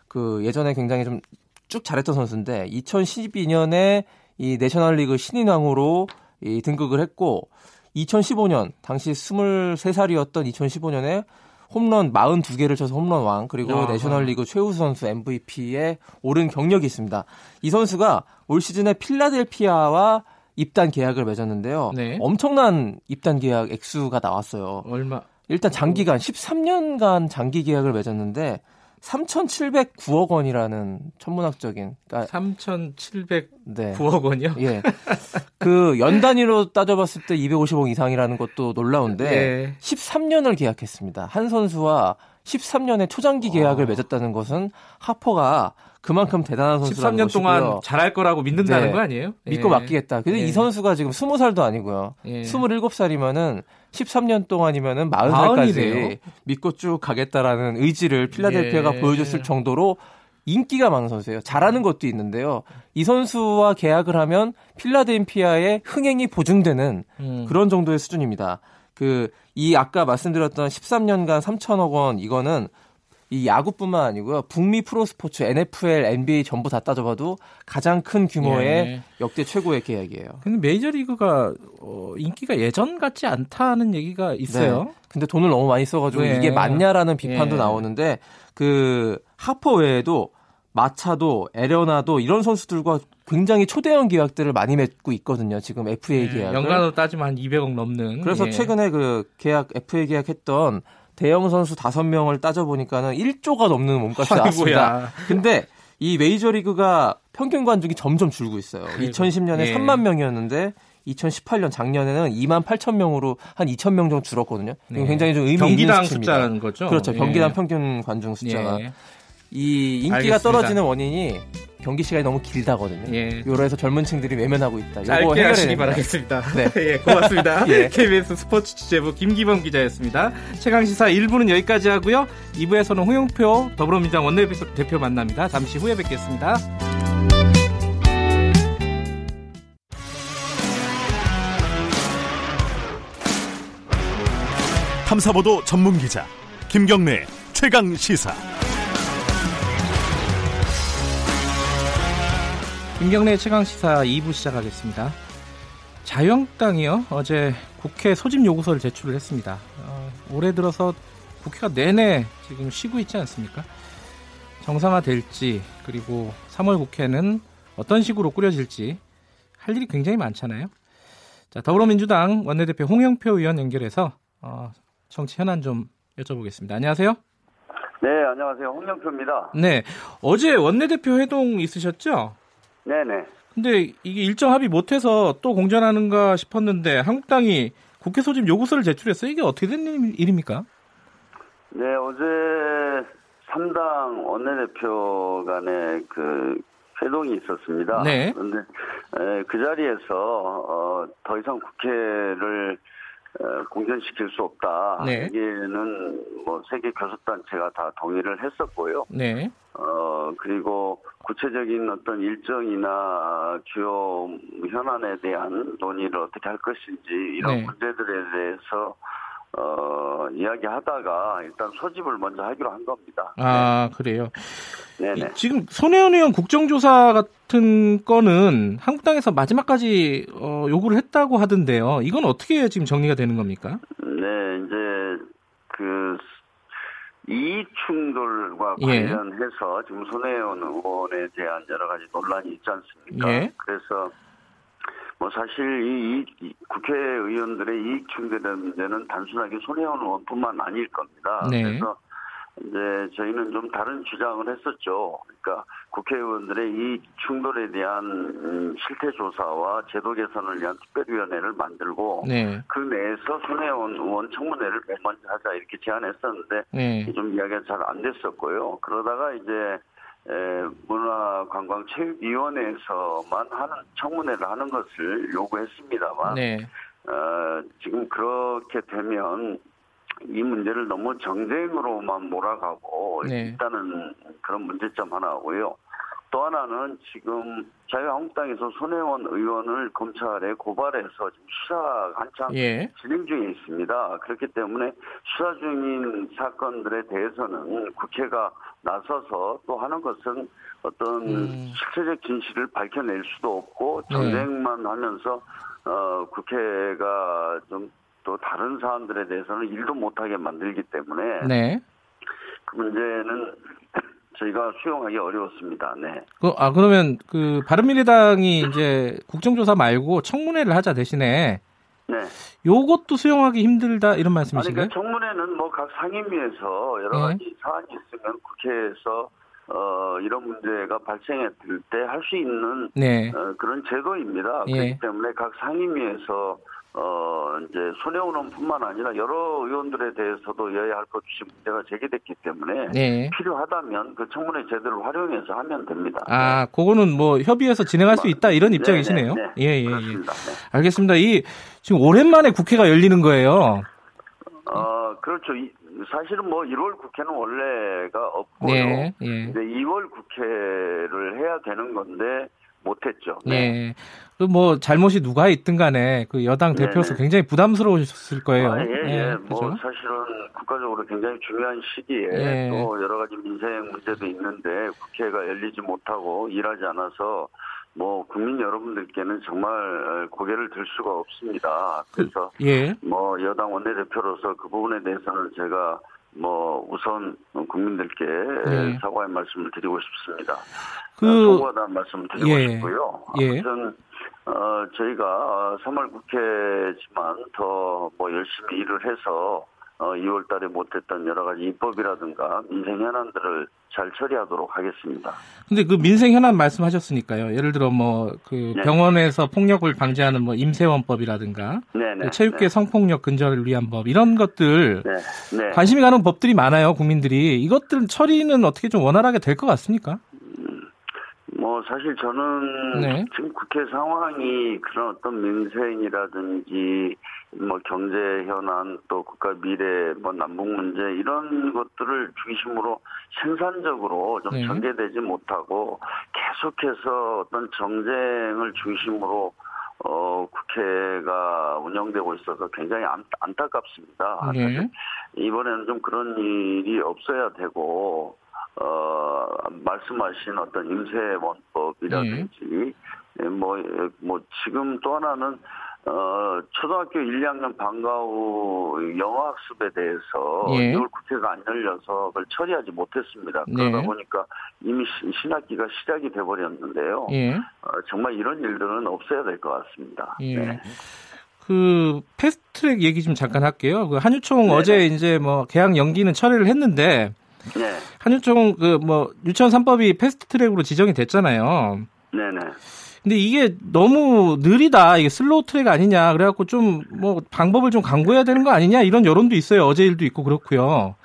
그 예전에 굉장히 좀 쭉 잘했던 선수인데 2012년에 이 내셔널리그 신인왕으로 이 등극을 했고 2015년 당시 23살이었던 2015년에 홈런 42개를 쳐서 홈런 왕 그리고 야, 내셔널리그 최우수 선수 MVP에 오른 경력이 있습니다. 이 선수가 올 시즌에 필라델피아와 입단 계약을 맺었는데요. 네. 엄청난 입단 계약 액수가 나왔어요. 얼마? 일단 장기간 13년간 장기 계약을 맺었는데 3,709억 원이라는 천문학적인 그러니까 3,709억 네. 원이요? 예. 그 연 단위로 따져봤을 때 250억 이상이라는 것도 놀라운데 네. 13년을 계약했습니다. 한 선수와 13년의 초장기 계약을 어. 맺었다는 것은 하퍼가 그만큼 대단한 선수라는 13년 동안 잘할 거라고 믿는다는 네. 거 아니에요? 믿고 예. 맡기겠다. 근데 예. 이 선수가 지금 20살도 아니고요. 예. 27살이면은 13년 동안이면은 40살까지 믿고 쭉 가겠다라는 의지를 필라델피아가 예. 보여줬을 정도로 인기가 많은 선수예요. 잘하는 것도 있는데요. 이 선수와 계약을 하면 필라델피아의 흥행이 보증되는 음. 그런 정도의 수준입니다. 그 이 아까 말씀드렸던 13년간 3천억 원 이거는 이 야구뿐만 아니고요. 북미 프로스포츠, NFL, NBA 전부 다 따져봐도 가장 큰 규모의 예. 역대 최고의 계약이에요. 근데 메이저리그가 어, 인기가 예전 같지 않다는 얘기가 있어요. 네. 근데 돈을 너무 많이 써가지고 네. 이게 맞냐라는 비판도 예. 나오는데 그 하퍼 외에도 마차도 에레나도 이런 선수들과 굉장히 초대형 계약들을 많이 맺고 있거든요. 지금 FA 네, 계약. 연간으로 따지면 한 200억 넘는. 그래서 예. 최근에 그 계약 FA 계약했던 대형 선수 5명을 따져 보니까는 1조가 넘는 몸값이 나왔습니다. 근데 이 메이저리그가 평균 관중이 점점 줄고 있어요. 그리고, 2010년에 예. 3만 명이었는데 2018년 작년에는 2만 8천 명으로 한 2천 명 정도 줄었거든요. 네. 굉장히 좀 의미 경기당 있는 숫자라는 거죠. 그렇죠. 경기당 예. 평균 관중 숫자가 예. 이 인기가 알겠습니다. 떨어지는 원인이 경기 시간이 너무 길다거든요. 예. 요로해서 젊은 층들이 외면하고 있다. 짧게 하시기 바라겠습니다. 네. 예, 고맙습니다. 예. KBS 스포츠 취재부 김기범 기자였습니다. 최강시사 1부는 여기까지 하고요. 2부에서는 홍영표 더불어민주당 원내대표 만납니다. 잠시 후에 뵙겠습니다. 탐사보도 전문 기자 김경래 최강 시사. 김경래 최강 시사 2부 시작하겠습니다. 자유한국당이요 어제 국회 소집 요구서를 제출을 했습니다. 어, 올해 들어서 국회가 내내 지금 쉬고 있지 않습니까? 정상화될지 그리고 3월 국회는 어떤 식으로 꾸려질지 할 일이 굉장히 많잖아요. 자 더불어민주당 원내대표 홍영표 의원 연결해서 어, 정치 현안 좀 여쭤보겠습니다. 안녕하세요. 네, 안녕하세요. 홍영표입니다. 네, 어제 원내대표 회동 있으셨죠? 네네. 근데 이게 일정 합의 못해서 또 공전하는가 싶었는데 한국당이 국회 소집 요구서를 제출했어요. 이게 어떻게 된 일입니까? 네, 어제 3당 원내대표 간의 그 회동이 있었습니다. 네. 그런데 그 자리에서 어, 더 이상 국회를 어, 공전시킬 수 없다. 네. 여기에는 뭐 세계 교섭단체가 다 동의를 했었고요. 네. 어 그리고 구체적인 어떤 일정이나 주요 현안에 대한 논의를 어떻게 할 것인지 이런 네. 문제들에 대해서 어, 이야기하다가 일단 소집을 먼저 하기로 한 겁니다. 아, 네. 그래요? 네네. 지금 손혜원 의원 국정조사 같은 거는 한국당에서 마지막까지 어, 요구를 했다고 하던데요. 이건 어떻게 지금 정리가 되는 겁니까? 네, 이제 그 이익 충돌과 예. 관련해서 지금 손혜원 의원에 대한 여러 가지 논란이 있지 않습니까? 예. 그래서 뭐 사실 이, 이 국회의원들의 이익 충돌의 문제는 단순하게 손혜원 의원뿐만 아닐 겁니다. 네. 그래서 이제 저희는 좀 다른 주장을 했었죠. 그러니까 국회의원들의 이 충돌에 대한 음, 실태 조사와 제도 개선을 위한 특별위원회를 만들고 네. 그 내에서 손혜원 의원 청문회를 맨 먼저 하자 이렇게 제안했었는데 네. 좀 이야기가 잘 안 됐었고요. 그러다가 이제 문화관광체육위원회에서만 하는 청문회를 하는 것을 요구했습니다만 네. 어, 지금 그렇게 되면 이 문제를 너무 정쟁으로만 몰아가고 네. 일단은 그런 문제점 하나고요. 또 하나는 지금 자유한국당에서 손혜원 의원을 검찰에 고발해서 지금 수사 한창 예. 진행 중에 있습니다. 그렇기 때문에 수사 중인 사건들에 대해서는 국회가 나서서 또 하는 것은 어떤 음. 실체적 진실을 밝혀낼 수도 없고 네. 정쟁만 네. 하면서 어, 국회가 좀 또 다른 사안들에 대해서는 일도 못하게 만들기 때문에 네. 그 문제는 저희가 수용하기 어려웠습니다. 네. 그, 아 그러면 그 바른미래당이 이제 국정조사 말고 청문회를 하자 대신에 네. 요것도 수용하기 힘들다 이런 말씀이신가요? 아니, 그러니까 청문회는 뭐 각 상임위에서 여러 가지 네. 사안이 있으면 국회에서 어, 이런 문제가 발생했을 때 할 수 있는 네. 어, 그런 제도입니다. 예. 그렇기 때문에 각 상임위에서 어, 이제 손해원원뿐만 아니라 여러 의원들에 대해서도 여야 할 것 없이 문제가 제기됐기 때문에 네. 필요하다면 그 청문회 제도를 활용해서 하면 됩니다. 아, 네. 그거는 뭐 협의해서 진행할 수 있다 이런 네, 입장이시네요. 네, 네, 예, 예, 예. 그렇습니다. 예. 알겠습니다. 이 지금 오랜만에 국회가 열리는 거예요. 어, 그렇죠. 이, 사실은 뭐 1월 국회는 원래가 없고요. 네, 예. 이제 2월 국회를 해야 되는 건데 못했죠. 네. 그뭐 잘못이 누가 있든 간에 그 여당 네, 대표로서 네네. 굉장히 부담스러우셨을 거예요. 아, 예, 예. 예. 뭐 그렇죠? 사실은 국가적으로 굉장히 중요한 시기에 예. 또 여러 가지 민생 문제도 있는데 국회가 열리지 못하고 일하지 않아서 뭐 국민 여러분들께는 정말 고개를 들 수가 없습니다. 그래서 예. 뭐 여당 원내대표로서 그 부분에 대해서는 제가 뭐 우선 국민들께 네. 사과의 말씀을 드리고 싶습니다. 그 송구하다는 말씀을 드리고 예. 싶고요. 예. 아무튼 어, 저희가 3월 국회지만 더 뭐 열심히 일을 해서 어, 2월 달에 못했던 여러 가지 입법이라든가 민생 현안들을 잘 처리하도록 하겠습니다. 근데 그 민생 현안 말씀하셨으니까요. 예를 들어 뭐 그 네. 병원에서 폭력을 방지하는 뭐 임세원법이라든가 네네. 그 체육계 네. 성폭력 근절을 위한 법 이런 것들 네. 네. 관심이 가는 법들이 많아요. 국민들이 이것들 처리는 어떻게 좀 원활하게 될 것 같습니까? 뭐 사실 저는 네. 지금 국회 상황이 그런 어떤 민생이라든지 뭐 경제 현안 또 국가 미래 뭐 남북 문제 이런 것들을 중심으로 생산적으로 좀 네. 전개되지 못하고 계속해서 어떤 정쟁을 중심으로 어, 국회가 운영되고 있어서 굉장히 안, 안타깝습니다. 네. 이번에는 좀 그런 일이 없어야 되고, 어, 말씀하신 어떤 임세원법이라든지, 네. 뭐, 뭐, 지금 또 하나는 어, 초등학교 1, 2학년 방과 후 영어학습에 대해서 예. 2월 국회가 안 열려서 그걸 처리하지 못했습니다. 그러다 네. 보니까 이미 신학기가 시작이 돼버렸는데요. 예. 어, 정말 이런 일들은 없어야 될 것 같습니다. 예. 네. 그 패스트트랙 얘기 좀 잠깐 할게요. 그 한유총 네 어제 이제 뭐 개항 연기는 처리를 했는데 네. 한유총 그 뭐 유치원 3법이 fast track으로 지정이 됐잖아요. 네네. 근데 이게 너무 느리다. 이게 slow track 아니냐. 그래갖고 좀 뭐 방법을 좀 강구해야 되는 거 아니냐. 이런 여론도 있어요. 어제 일도 있고 그렇고요.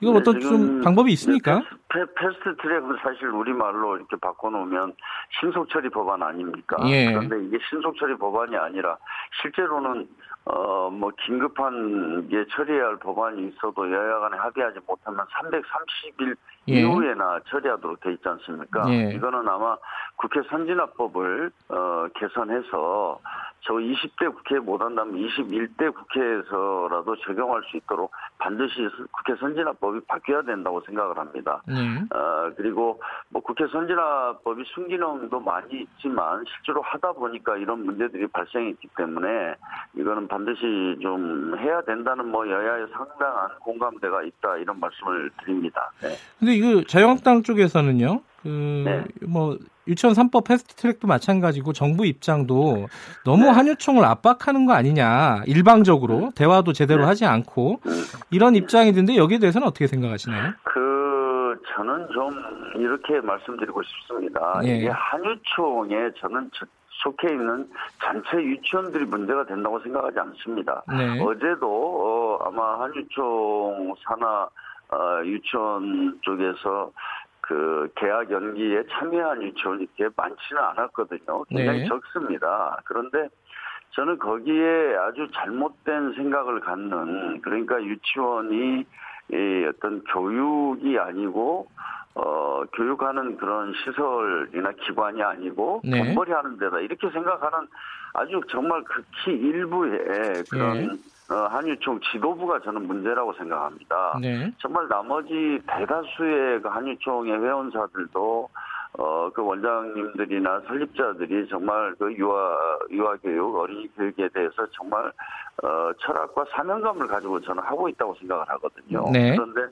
이거 네, 어떤 좀 방법이 있습니까? 패, fast track은 사실 우리말로 이렇게 바꿔놓으면 신속처리 법안 아닙니까? 예. 그런데 이게 신속처리 법안이 아니라 실제로는 어, 뭐, 긴급한 게 처리해야 할 법안이 있어도 여야 간에 합의하지 못하면 330일 예. 이후에나 처리하도록 돼 있지 않습니까? 예. 이거는 아마 국회 선진화법을, 어, 개선해서 저 20대 국회에 못한다면 21대 국회에서라도 적용할 수 있도록 반드시 국회 선진화법이 바뀌어야 된다고 생각을 합니다. 네. 어, 그리고 뭐 국회 선진화법이 순기능도 많이 있지만 실제로 하다 보니까 이런 문제들이 발생했기 때문에 이거는 반드시 좀 해야 된다는 뭐 여야의 상당한 공감대가 있다 이런 말씀을 드립니다. 네. 근데 이거 자유한국당 쪽에서는요. 그, 네. 뭐, 유치원 3법 패스트 트랙도 마찬가지고 정부 입장도 너무 네. 한유총을 압박하는 거 아니냐. 일방적으로. 네. 대화도 제대로 네. 하지 않고. 네. 이런 입장이던데 여기에 대해서는 어떻게 생각하시나요? 그, 저는 좀 이렇게 말씀드리고 싶습니다. 예. 이게 한유총에 저는 속해 있는 전체 유치원들이 문제가 된다고 생각하지 않습니다. 네. 어제도 어, 아마 한유총 산하 어, 유치원 쪽에서 그 계약 연기에 참여한 유치원이 그렇게 많지는 않았거든요. 굉장히 네. 적습니다. 그런데 저는 거기에 아주 잘못된 생각을 갖는 그러니까 유치원이 이 어떤 교육이 아니고 어 교육하는 그런 시설이나 기관이 아니고 네. 돈벌이 하는 데다 이렇게 생각하는 아주 정말 극히 일부의 그런 네. 어, 한유총 지도부가 저는 문제라고 생각합니다. 네. 정말 나머지 대다수의 그 한유총의 회원사들도 어, 그 원장님들이나 설립자들이 정말 그 유아, 유아교육, 어린이 교육에 대해서 정말, 어, 철학과 사명감을 가지고 저는 하고 있다고 생각을 하거든요. 네. 그런데,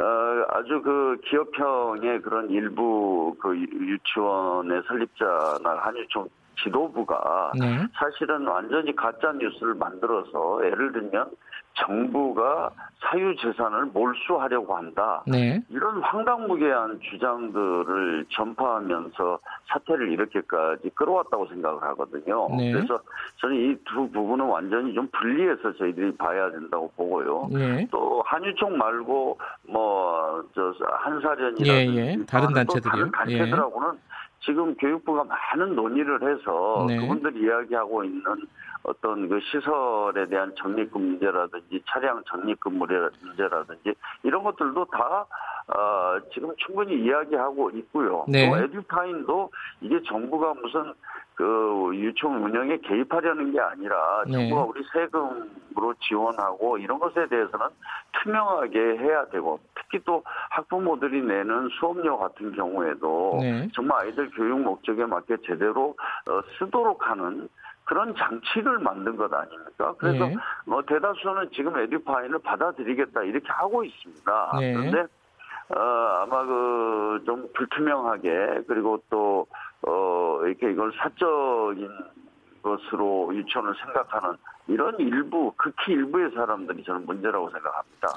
어, 아주 그 기업형의 그런 일부 그 유치원의 설립자나 한유총 지도부가 네. 사실은 완전히 가짜 뉴스를 만들어서 예를 들면 정부가 사유 재산을 몰수하려고 한다. 네. 이런 황당무계한 주장들을 전파하면서 사태를 이렇게까지 끌어왔다고 생각을 하거든요. 네. 그래서 저는 이 두 부분은 완전히 좀 분리해서 저희들이 봐야 된다고 보고요. 네. 또 한유총 말고 뭐 저 한사련이라든지 예, 예. 다른 단체들이요. 다른 예. 단체들하고는 지금 교육부가 많은 논의를 해서 네. 그분들이 이야기하고 있는 어떤 그 시설에 대한 적립금 문제라든지 차량 적립금 문제라든지 이런 것들도 다 어, 지금 충분히 이야기하고 있고요. 네. 또 에듀파인도 이게 정부가 무슨 그 유총 운영에 개입하려는 게 아니라 네. 정부가 우리 세금으로 지원하고 이런 것에 대해서는 투명하게 해야 되고 특히 또 학부모들이 내는 수업료 같은 경우에도 네. 정말 아이들 교육 목적에 맞게 제대로 어, 쓰도록 하는 그런 장치를 만든 것 아닙니까? 그래서 네. 뭐 대다수는 지금 에듀파인을 받아들이겠다 이렇게 하고 있습니다. 네. 그런데 어, 아마 그 좀 불투명하게 그리고 또 어, 이렇게 이걸 사적인 것으로 유치원을 생각하는 이런 일부 극히 일부의 사람들이 저는 문제라고 생각합니다.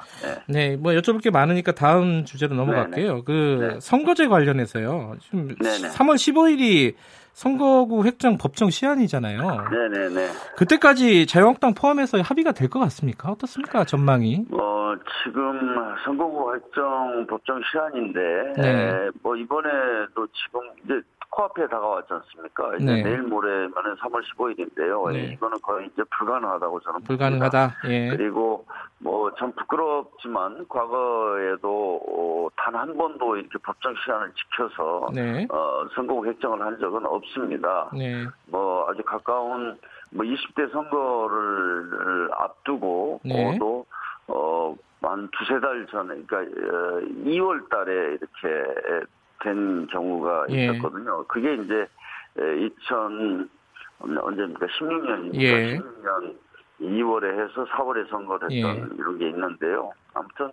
네, 네 뭐 여쭤볼 게 많으니까 다음 주제로 넘어갈게요. 네네. 그 네. 선거제 관련해서요. 지금 네네. 3월 15일이 선거구 획정 법정 시한이잖아요. 네네네. 그때까지 자유한국당 포함해서 합의가 될 것 같습니까? 어떻습니까? 전망이? 어, 지금 선거구 획정 법정 시한인데, 네. 뭐 이번에도 지금 이제 코앞에 다가왔지 않습니까? 이제 네. 내일 모레면은 3월 15일인데요. 네. 이거는 거의 이제 불가능하다고 저는 불가능하다. 예. 그리고 뭐 참 부끄럽지만 과거에도 어, 단한 번도 이렇게 법정 시한을 지켜서 네. 어, 선거 획정을 한 적은 없습니다. 네. 뭐 아주 가까운 뭐 20대 선거를 앞두고 네. 또 어, 한 두세 달 전에, 그러니까 2월 어, 달에 이렇게 된 경우가 예. 있었거든요. 그게 이제 2000 언제입니까? 16년입니까? 예. 16년 2월에 해서 4월에 선거를 했던 예. 이런 게 있는데요. 아무튼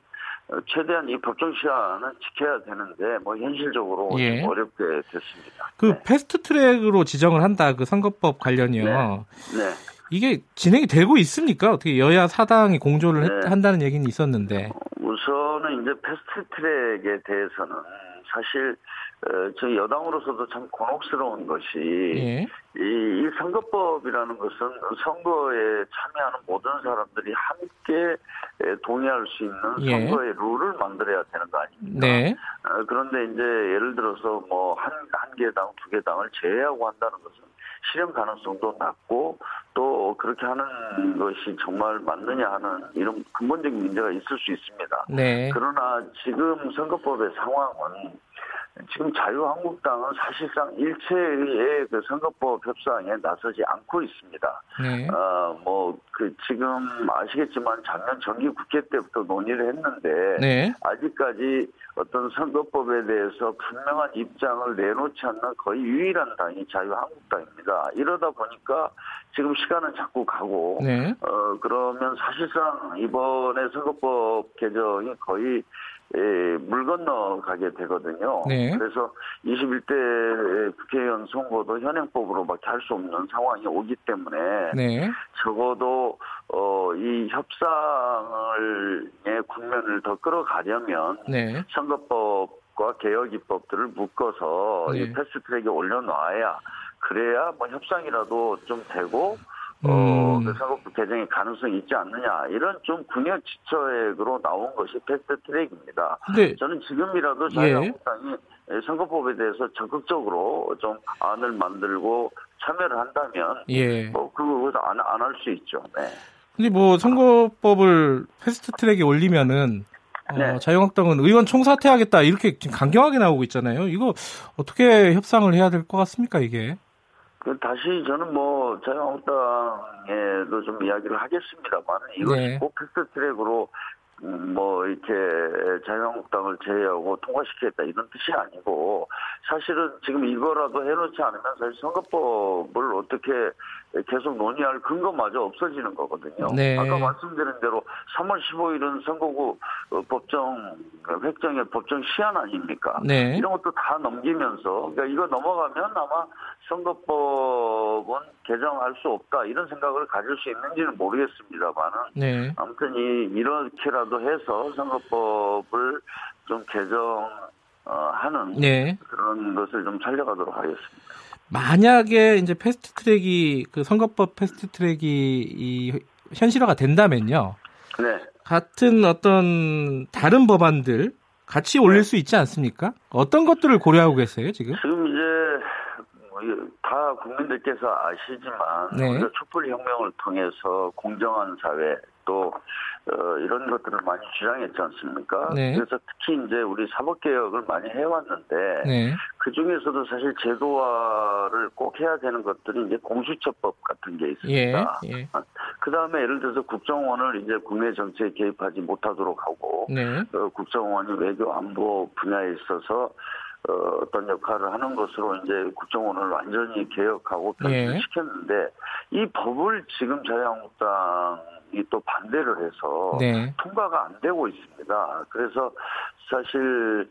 어, 최대한 이 법정 시한은 지켜야 되는데 뭐 현실적으로 예. 어렵게 됐습니다. 그 네. fast track으로 지정을 한다 그 선거법 관련이요. 네. 네. 이게 진행이 되고 있습니까? 어떻게 여야 사당이 공조를 네. 한다는 얘기는 있었는데. 우선은 이제 fast track에 대해서는 사실 어, 저희 여당으로서도 참 곤혹스러운 것이 예. 이, 이, 선거법이라는 것은 선거에 참여하는 모든 사람들이 함께 동의할 수 있는 예. 선거의 룰을 만들어야 되는 거 아닙니까? 네. 어, 그런데 이제 예를 들어서 뭐 한 한 개 당, 두 개 당을 제외하고 한다는 것은 실현 가능성도 낮고 또 그렇게 하는 것이 정말 맞느냐 하는 이런 근본적인 문제가 있을 수 있습니다. 네. 그러나 지금 선거법의 상황은 지금 자유한국당은 사실상 일체의 그 선거법 협상에 나서지 않고 있습니다. 네. 어, 뭐, 그, 지금 아시겠지만 작년 정기 국회 때부터 논의를 했는데, 네. 아직까지 어떤 선거법에 대해서 분명한 입장을 내놓지 않는 거의 유일한 당이 자유한국당입니다. 이러다 보니까 지금 시간은 자꾸 가고, 네. 어, 그러면 사실상 이번에 선거법 개정이 거의 예, 물 건너가게 되거든요. 네. 그래서 21대 국회의원 선거도 현행법으로 밖에 할 수 없는 상황이 오기 때문에 네. 적어도 어, 이 협상을 국면을 더 끌어가려면 네. 선거법과 개혁 입법들을 묶어서 이 네. 패스트트랙에 올려놔야 그래야 뭐 협상이라도 좀 되고 어, 음. 그 선거법 개정의 가능성이 있지 않느냐 이런 좀 군역지처액으로 나온 것이 패스트 트랙입니다. 네. 저는 지금이라도 자유한국당이 예. 선거법에 대해서 적극적으로 좀 안을 만들고 참여를 한다면 예. 뭐 그것도 안안 할 수 있죠. 네. 근데 뭐 선거법을 fast track에 올리면은 어, 네. 자유한국당은 의원 총사퇴하겠다 이렇게 강경하게 나오고 있잖아요. 이거 어떻게 협상을 해야 될 것 같습니까 이게? 그 다시 저는 뭐 자유한국당에도 좀 이야기를 하겠습니다만 이것이 네. 꼭 fast track으로 음, 뭐 이렇게 자유한국당을 제외하고 통과시키겠다 이런 뜻이 아니고 사실은 지금 이거라도 해놓지 않으면 사실 선거법을 어떻게 계속 논의할 근거마저 없어지는 거거든요. 네. 아까 말씀드린 대로 3월 15일은 선거구 어, 법정 획정의 법정 시한 아닙니까? 네. 이런 것도 다 넘기면서 그러니까 이거 넘어가면 아마 선거법은 개정할 수 없다 이런 생각을 가질 수 있는지는 모르겠습니다만은 네. 아무튼 이 이렇게라도 해서 선거법을 좀 개정하는 네. 그런 것을 좀 살려가도록 하겠습니다. 만약에 이제 fast track이 그 선거법 fast track이 이 현실화가 된다면요. 네. 같은 어떤 다른 법안들 같이 올릴 네. 수 있지 않습니까? 어떤 것들을 고려하고 계세요, 지금? 지금 다 국민들께서 아시지만 네. 우리가 촛불혁명을 통해서 공정한 사회 또 어, 이런 것들을 많이 주장했지 않습니까? 네. 그래서 특히 이제 우리 사법 개혁을 많이 해왔는데 네. 그 중에서도 사실 제도화를 꼭 해야 되는 것들이 이제 공수처법 같은 게 있습니다. 예. 예. 그 다음에 예를 들어서 국정원을 이제 국내 정치에 개입하지 못하도록 하고 네. 어, 국정원이 외교 안보 분야에 있어서 어, 떤 역할을 하는 것으로 이제 국정원을 완전히 개혁하고 변신시켰는데 예. 이 법을 지금 자유한국당이 또 반대를 해서 네. 통과가 안 되고 있습니다. 그래서 사실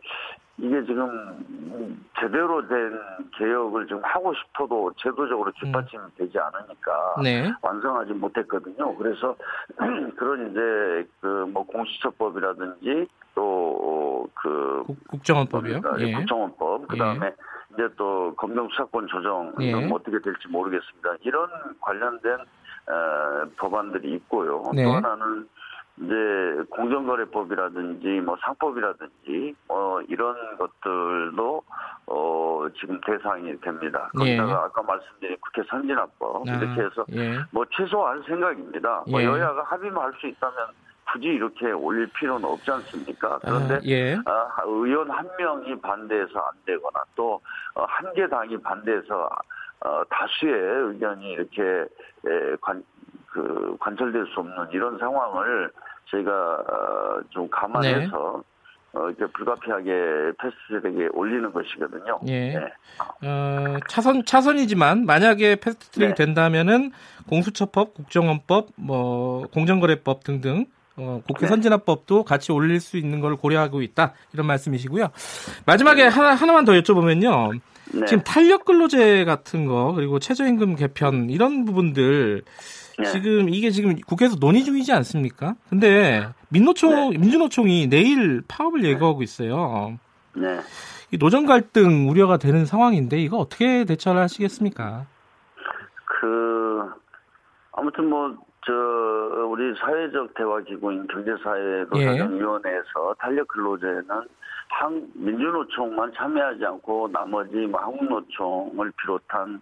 이게 지금 제대로 된 개혁을 좀 하고 싶어도 제도적으로 뒷받침이 음. 되지 않으니까 네. 완성하지 못했거든요. 그래서 그런 이제 그 뭐 공수처법이라든지 또 그 국정원법이요. 예. 국정원법 그다음에 예. 이제 또 검경 수사권 조정 예. 어떻게 될지 모르겠습니다. 이런 관련된 어, 법안들이 있고요. 네. 또 하나는 이제 공정거래법이라든지 뭐 상법이라든지 뭐 이런 것들도 어 지금 대상이 됩니다. 예. 거기다가 예. 아까 말씀드린 국회 선진화법 아, 이렇게 해서 예. 뭐 최소할 생각입니다. 뭐 예. 뭐 여야가 합의만 할 수 있다면 굳이 이렇게 올릴 필요는 없지 않습니까? 그런데 아, 예. 아, 의원 한 명이 반대해서 안 되거나 또한 어, 개 당이 반대해서 어, 다수의 의견이 이렇게 에, 관, 그 관철될 수 없는 이런 상황을 저희가 어, 좀 감안해서 네. 어, 이제 불가피하게 패스트트랙에 올리는 것이거든요. 예. 네. 어, 차선 차선이지만 만약에 패스트트랙이 네. 된다면은 공수처법, 국정원법, 뭐 공정거래법 등등 어, 국회 네. 선진화법도 같이 올릴 수 있는 걸 고려하고 있다 이런 말씀이시고요. 마지막에 네. 하나 하나만 더 여쭤보면요. 네. 지금 탄력 근로제 같은 거 그리고 최저임금 개편 이런 부분들 네. 지금 이게 지금 국회에서 논의 중이지 않습니까? 근데 민노총 네. 민주노총이 내일 파업을 예고하고 있어요. 네. 이 노정 갈등 우려가 되는 상황인데 이거 어떻게 대처를 하시겠습니까? 그 아무튼 뭐 저 우리 사회적 대화 기구인 경제사회 노사정위원회에서 예. 탄력 근로제는 한 민주노총만 참여하지 않고 나머지 뭐 한국노총을 비롯한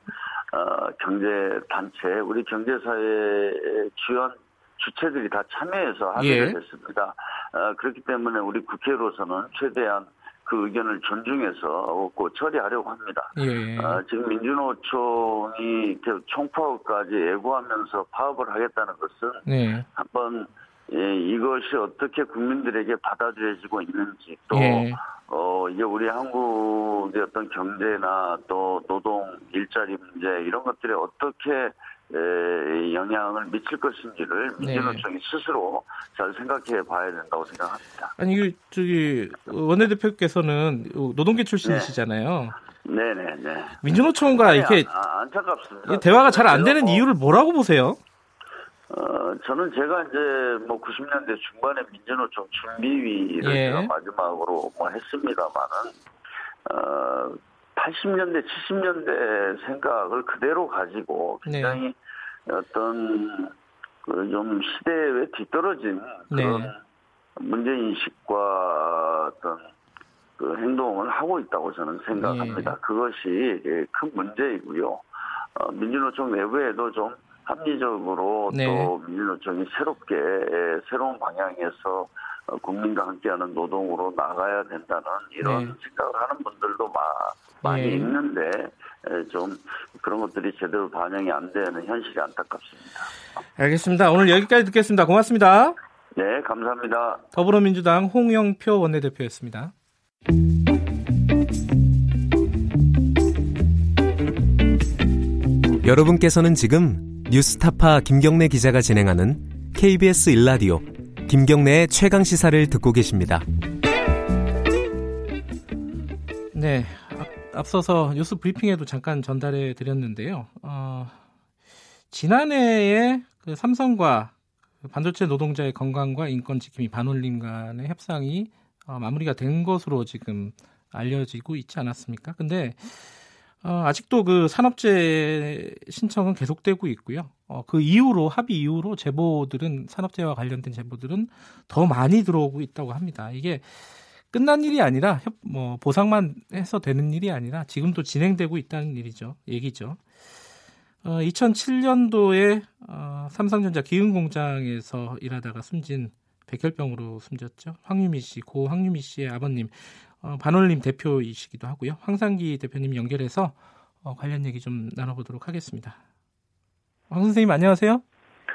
어, 경제 단체, 우리 경제 사회 주연 주체들이 다 참여해서 합의를 예. 했습니다. 어, 그렇기 때문에 우리 국회로서는 최대한 그 의견을 존중해서 꼭 처리하려고 합니다. 예. 어, 지금 민주노총이 총파업까지 예고하면서 파업을 하겠다는 것은 네. 한번 예, 이것이 어떻게 국민들에게 받아들여지고 있는지 또 예. 어, 이제 우리 한국의 어떤 경제나 또 노동 일자리 문제 이런 것들에 어떻게 에, 영향을 미칠 것인지를 네. 민주노총이 네. 스스로 잘 생각해 봐야 된다고 생각합니다. 아니, 이 저기, 원내대표께서는 노동계 출신이시잖아요. 네네네. 네, 네. 민주노총과 이렇게 아, 안타깝습니다. 대화가 잘 안 되는 뭐, 이유를 뭐라고 보세요? 어, 저는 제가 이제 뭐 90년대 중반에 민주노총 준비위를 예. 제가 마지막으로 뭐 했습니다만은, 어, 80년대, 70년대 생각을 그대로 가지고 굉장히 네. 어떤 그 좀 시대에 뒤떨어진 네. 그런 네. 문제인식과 어떤 그 행동을 하고 있다고 저는 생각합니다. 네. 그것이 큰 문제이고요. 어, 민주노총 내부에도 좀 합리적으로 네. 또 민주노총이 새롭게 새로운 방향에서 어, 국민과 함께하는 노동으로 나가야 된다는 이런 네. 생각을 하는 분들도 많이 네. 있는데 좀 그런 것들이 제대로 반영이 안 되는 현실이 안타깝습니다. 알겠습니다. 오늘 여기까지 듣겠습니다. 고맙습니다. 네, 감사합니다. 더불어민주당 홍영표 원내대표였습니다. 여러분께서는 지금 뉴스타파 김경래 기자가 진행하는 KBS 일라디오 김경래의 최강 시사를 듣고 계십니다. 네, 앞서서 뉴스 브리핑에도 잠깐 전달해 드렸는데요. 어, 지난해에 그 삼성과 반도체 노동자의 건강과 인권 지킴이 반올림 간의 협상이 어, 마무리가 된 것으로 지금 알려지고 있지 않았습니까? 근데 어, 아직도 그 산업재 신청은 계속되고 있고요. 어, 그 이후로 합의 이후로 제보들은 산업재와 관련된 제보들은 더 많이 들어오고 있다고 합니다. 이게 끝난 일이 아니라 협, 뭐 보상만 해서 되는 일이 아니라 지금도 진행되고 있다는 일이죠. 얘기죠. 어, 2007년도에 어, 삼성전자 기흥 공장에서 일하다가 숨진 백혈병으로 숨졌죠. 황유미 씨, 고 황유미 씨의 아버님 어, 반올림 대표이시기도 하고요. 황상기 대표님 연결해서 어, 관련 얘기 좀 나눠보도록 하겠습니다. 황 선생님 안녕하세요.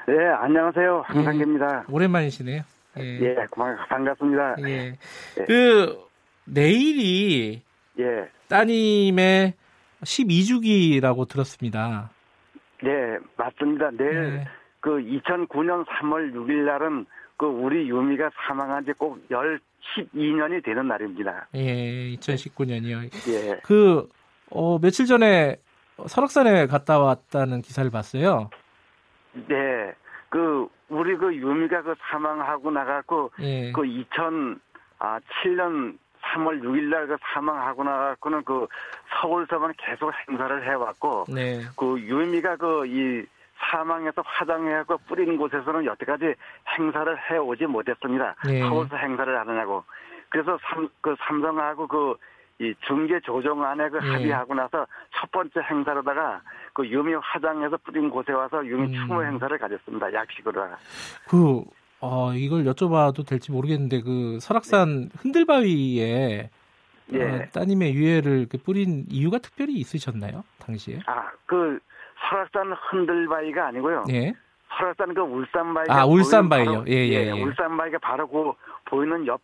네, 안녕하세요. 황상기입니다. 예, 오랜만이시네요. 예, 예 반갑습니다. 예. 네. 그 내일이 예. 따님의 12주기라고 들었습니다. 네, 맞습니다. 내일 네. 그 2009년 3월 6일 날은 그 우리 유미가 사망한 지꼭 12년이 되는 날입니다. 예, 2019년이요. 예. 그, 어, 며칠 전에 설악산에 갔다 왔다는 기사를 봤어요. 네. 그, 우리 그 유미가 그 사망하고 나갔고, 예. 그 2007년 3월 6일 날 그 사망하고 나갖고는 그 서울서만 계속 행사를 해왔고, 네. 그 유미가 그 이 사망해서 화장해갖고 뿌린 곳에서는 여태까지 행사를 해오지 못했습니다. 네. 서울서 행사를 하느냐고. 그래서 삼, 그 삼성하고 그 이 중계 조정안에 그 네. 합의하고 나서 첫 번째 행사로다가 그 유미 화장해서 뿌린 곳에 와서 유미 음. 추모 행사를 가졌습니다. 약식으로. 그 어, 이걸 여쭤봐도 될지 모르겠는데 그 설악산 흔들바위에 예. 어, 따님의 유해를 뿌린 이유가 특별히 있으셨나요? 당시에? 아, 그 설악산 흔들바위가 아니고요. 예. 설악산 그 울산바위가 아 울산바위요. 예예. 예, 예, 예. 울산바위가 바로 그 보이는 옆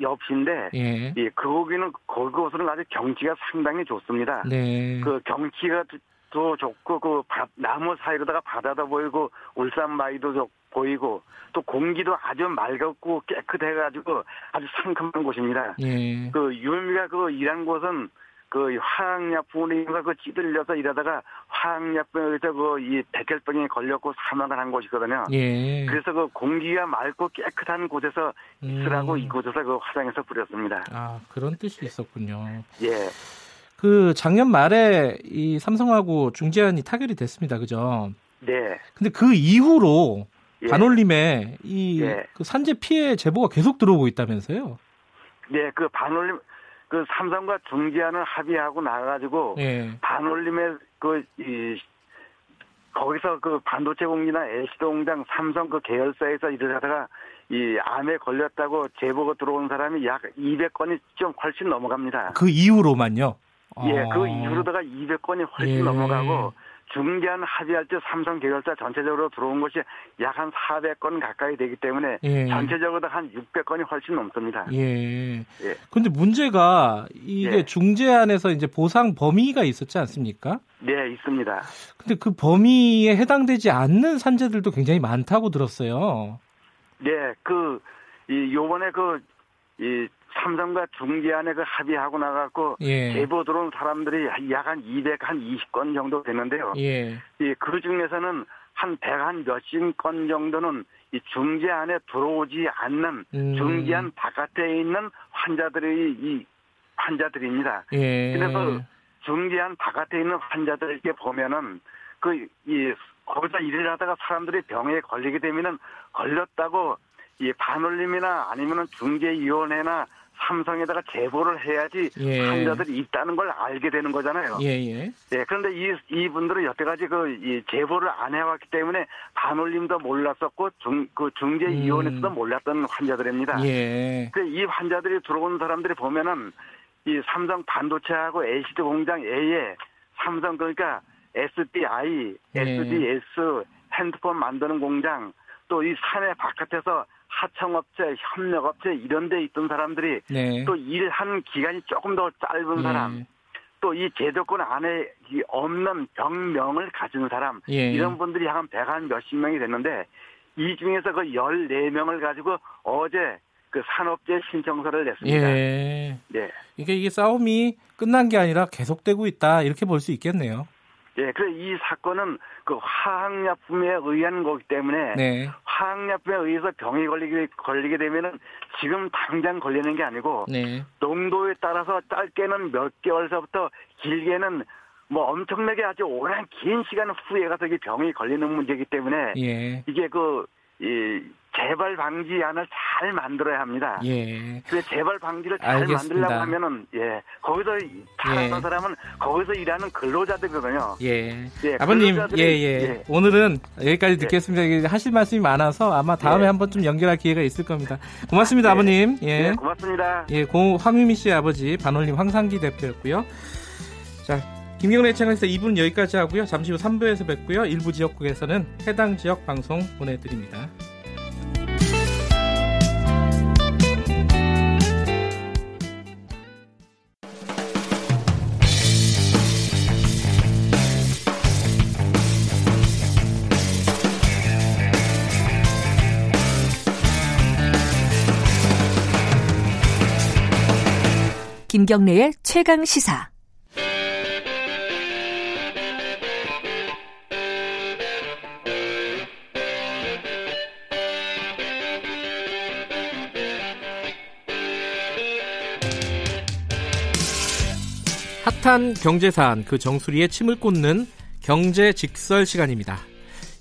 옆인데 예. 예, 그 거기는 그곳은 아주 경치가 상당히 좋습니다. 네. 그 경치가 또 좋고 그 바, 나무 사이로다가 바다도 보이고 울산바위도 좋, 보이고 또 공기도 아주 맑고 깨끗해가지고 아주 상큼한 곳입니다. 예. 그 유미가 그 일한 곳은 그 화학약품인가 그 찌들려서 일하다가 화학약품에 의해서 그이 백혈병에 걸렸고 사망을 한 곳이거든요. 예. 그래서 그 공기가 맑고 깨끗한 곳에서 있으라고 음. 이곳에서 그 화장해서 뿌렸습니다. 아 그런 뜻이 있었군요. 예. 그 작년 말에 이 삼성하고 중재안이 타결이 됐습니다. 그죠? 네. 근데 그 이후로 예. 반올림에 이그 예. 산재 피해 제보가 계속 들어오고 있다면서요? 네, 그 반올림 그 삼성과 중재안을 합의하고 나가지고 예. 반올림의 그이 거기서 그 반도체 공기나 LCD 공장 삼성 그 계열사에서 일을 하다가 이 암에 걸렸다고 제보가 들어온 사람이 약 200건이 좀 훨씬 넘어갑니다. 그 이후로만요? 예, 그 아. 이후로다가 200건이 훨씬 예. 넘어가고 중개안 합의할 때 삼성 계열사 전체적으로 들어온 것이 약 한 400건 가까이 되기 때문에 예. 전체적으로 한 600건이 훨씬 넘습니다. 예. 예. 근데 문제가 이게 예. 중재안에서 이제 보상 범위가 있었지 않습니까? 네, 있습니다. 근데 그 범위에 해당되지 않는 산재들도 굉장히 많다고 들었어요. 네, 그, 이, 요번에 그, 이, 삼성과 중개안에 그 합의하고 나갔고 예. 제보 들어온 사람들이 약 한 200, 한 20건 정도 되는데요. 예. 그 중에서는 한 100, 한 몇십 건 정도는 이 중재 안에 들어오지 않는 음. 중재안 바깥에 있는 환자들이 이 환자들입니다. 예. 그래서 중재안 바깥에 있는 환자들 이렇게 보면은 그 이 거기서 일을 하다가 사람들이 병에 걸리게 되면은 걸렸다고 이 반올림이나 아니면은 중재위원회나 삼성에다가 제보를 해야지 예. 환자들이 있다는 걸 알게 되는 거잖아요. 예, 예. 예 그런데 이, 이분들은 여태까지 그, 이 제보를 안 해왔기 때문에 반올림도 몰랐었고, 중, 그 중재위원회에서도 음. 몰랐던 환자들입니다. 예. 그이 환자들이 들어온 사람들이 보면은 이 삼성 반도체하고 LCD 공장 A에 삼성 그러니까 SDI, 예. SDS, 핸드폰 만드는 공장, 또이 산의 바깥에서 하청업체, 협력업체 이런 데 있던 사람들이 네. 또 일한 기간이 조금 더 짧은 사람 네. 또이 제도권 안에 없는 병명을 가진 사람 예. 이런 분들이 한 100한 몇십 명이 됐는데 이 중에서 그 14명을 가지고 어제 그 산업재 신청서를 냈습니다. 예. 네. 이게 이게 싸움이 끝난 게 아니라 계속되고 있다 이렇게 볼 수 있겠네요. 예, 그래 이 사건은 그 화학약품에 의한 거기 때문에 네. 화학약품에 의해서 병이 걸리게 걸리게 되면은 지금 당장 걸리는 게 아니고 네. 농도에 따라서 짧게는 몇 개월서부터 길게는 뭐 엄청나게 아주 오랜 긴 시간 후에 가서 이 병이 걸리는 문제이기 때문에 예. 이게 그 이 재발 방지안을 잘 만들어야 합니다. 예. 그 재발 방지를 잘 알겠습니다. 만들려고 하면은 예 거기서 잘하는 예. 사람은 거기서 일하는 근로자들이거든요. 예. 예 아버님 예예 예. 예. 오늘은 여기까지 예. 듣겠습니다. 하실 말씀이 많아서 아마 다음에 예. 한번 좀 연결할 기회가 있을 겁니다. 고맙습니다, 아버님. 예. 고맙습니다. 예, 고 황유미 씨 아버지 반올림 황상기 대표였고요. 자. 김경래 채널에서 2부는 여기까지 하고요. 잠시 후 3부에서 뵙고요. 일부 지역국에서는 해당 지역 방송 보내드립니다. 김경래의 최강 시사. 핫한 경제 사안 그 정수리에 침을 꽂는 경제 직설 시간입니다.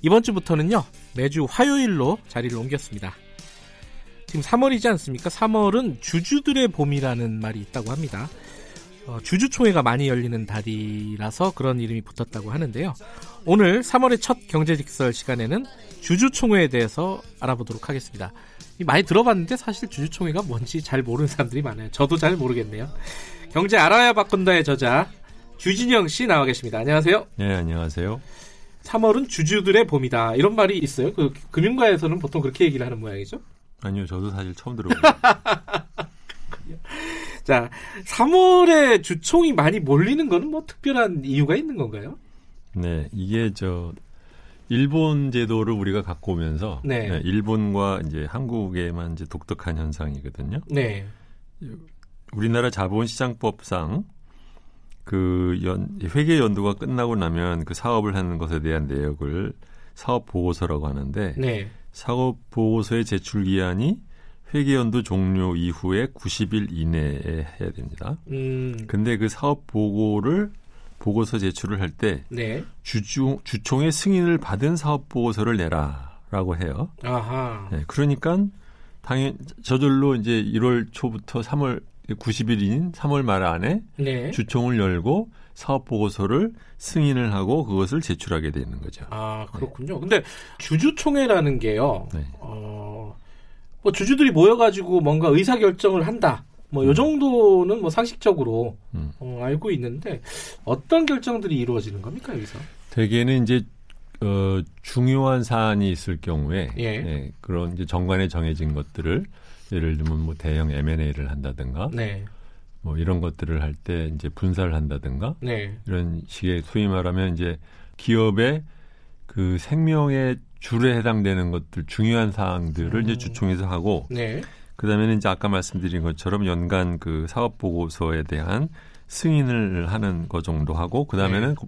이번 주부터는요 매주 화요일로 자리를 옮겼습니다. 지금 3월이지 않습니까? 3월은 주주들의 봄이라는 말이 있다고 합니다. 어, 주주총회가 많이 열리는 달이라서 그런 이름이 붙었다고 하는데요. 오늘 3월의 첫 경제직설 시간에는 주주총회에 대해서 알아보도록 하겠습니다. 많이 들어봤는데 사실 주주총회가 뭔지 잘 모르는 사람들이 많아요. 저도 잘 모르겠네요. 경제 알아야 바꾼다의 저자 주진영 씨 나와 계십니다. 안녕하세요. 네, 안녕하세요. 3월은 주주들의 봄이다. 이런 말이 있어요. 그 금융가에서는 보통 그렇게 얘기를 하는 모양이죠. 아니요, 저도 사실 처음 들어봐요. 자, 3월에 주총이 많이 몰리는 거는 뭐 특별한 이유가 있는 건가요? 네, 이게 저 일본 제도를 우리가 갖고 오면서 네. 네, 일본과 이제 한국에만 이제 독특한 현상이거든요. 네. 우리나라 자본시장법상 그 연, 회계 연도가 끝나고 나면 그 사업을 하는 것에 대한 내역을 사업 보고서라고 하는데 네. 사업 보고서의 제출 기한이 회계연도 종료 이후에 90일 이내에 해야 됩니다. 음. 근데 그 사업 보고를 보고서 제출을 할때 네. 주주 주총의 승인을 받은 사업 보고서를 내라라고 해요. 아하. 네, 그러니까 당연 저절로 이제 1월 초부터 3월 90일인 3월 말 안에 네. 주총을 열고 사업 보고서를 승인을 하고 그것을 제출하게 되는 거죠. 아 그렇군요. 네. 근데 주주총회라는 게요. 네. 어, 뭐 주주들이 모여가지고 뭔가 의사 결정을 한다. 뭐요 음. 정도는 뭐 상식적으로 음. 어, 알고 있는데 어떤 결정들이 이루어지는 겁니까 여기서? 대개는 이제 어, 중요한 사안이 있을 경우에 예. 예, 그런 이제 정관에 정해진 것들을 예를 들면 뭐 대형 M&A를 한다든가 네. 뭐 이런 것들을 할 때 이제 분사를 한다든가 네. 이런 식의 소위 말하면 이제 기업의 그 생명의 줄에 해당되는 것들 중요한 사항들을 음. 이제 주총에서 하고 네. 그다음에는 이제 아까 말씀드린 것처럼 연간 그 사업 보고서에 대한 승인을 하는 것 정도 하고 그다음에는 네.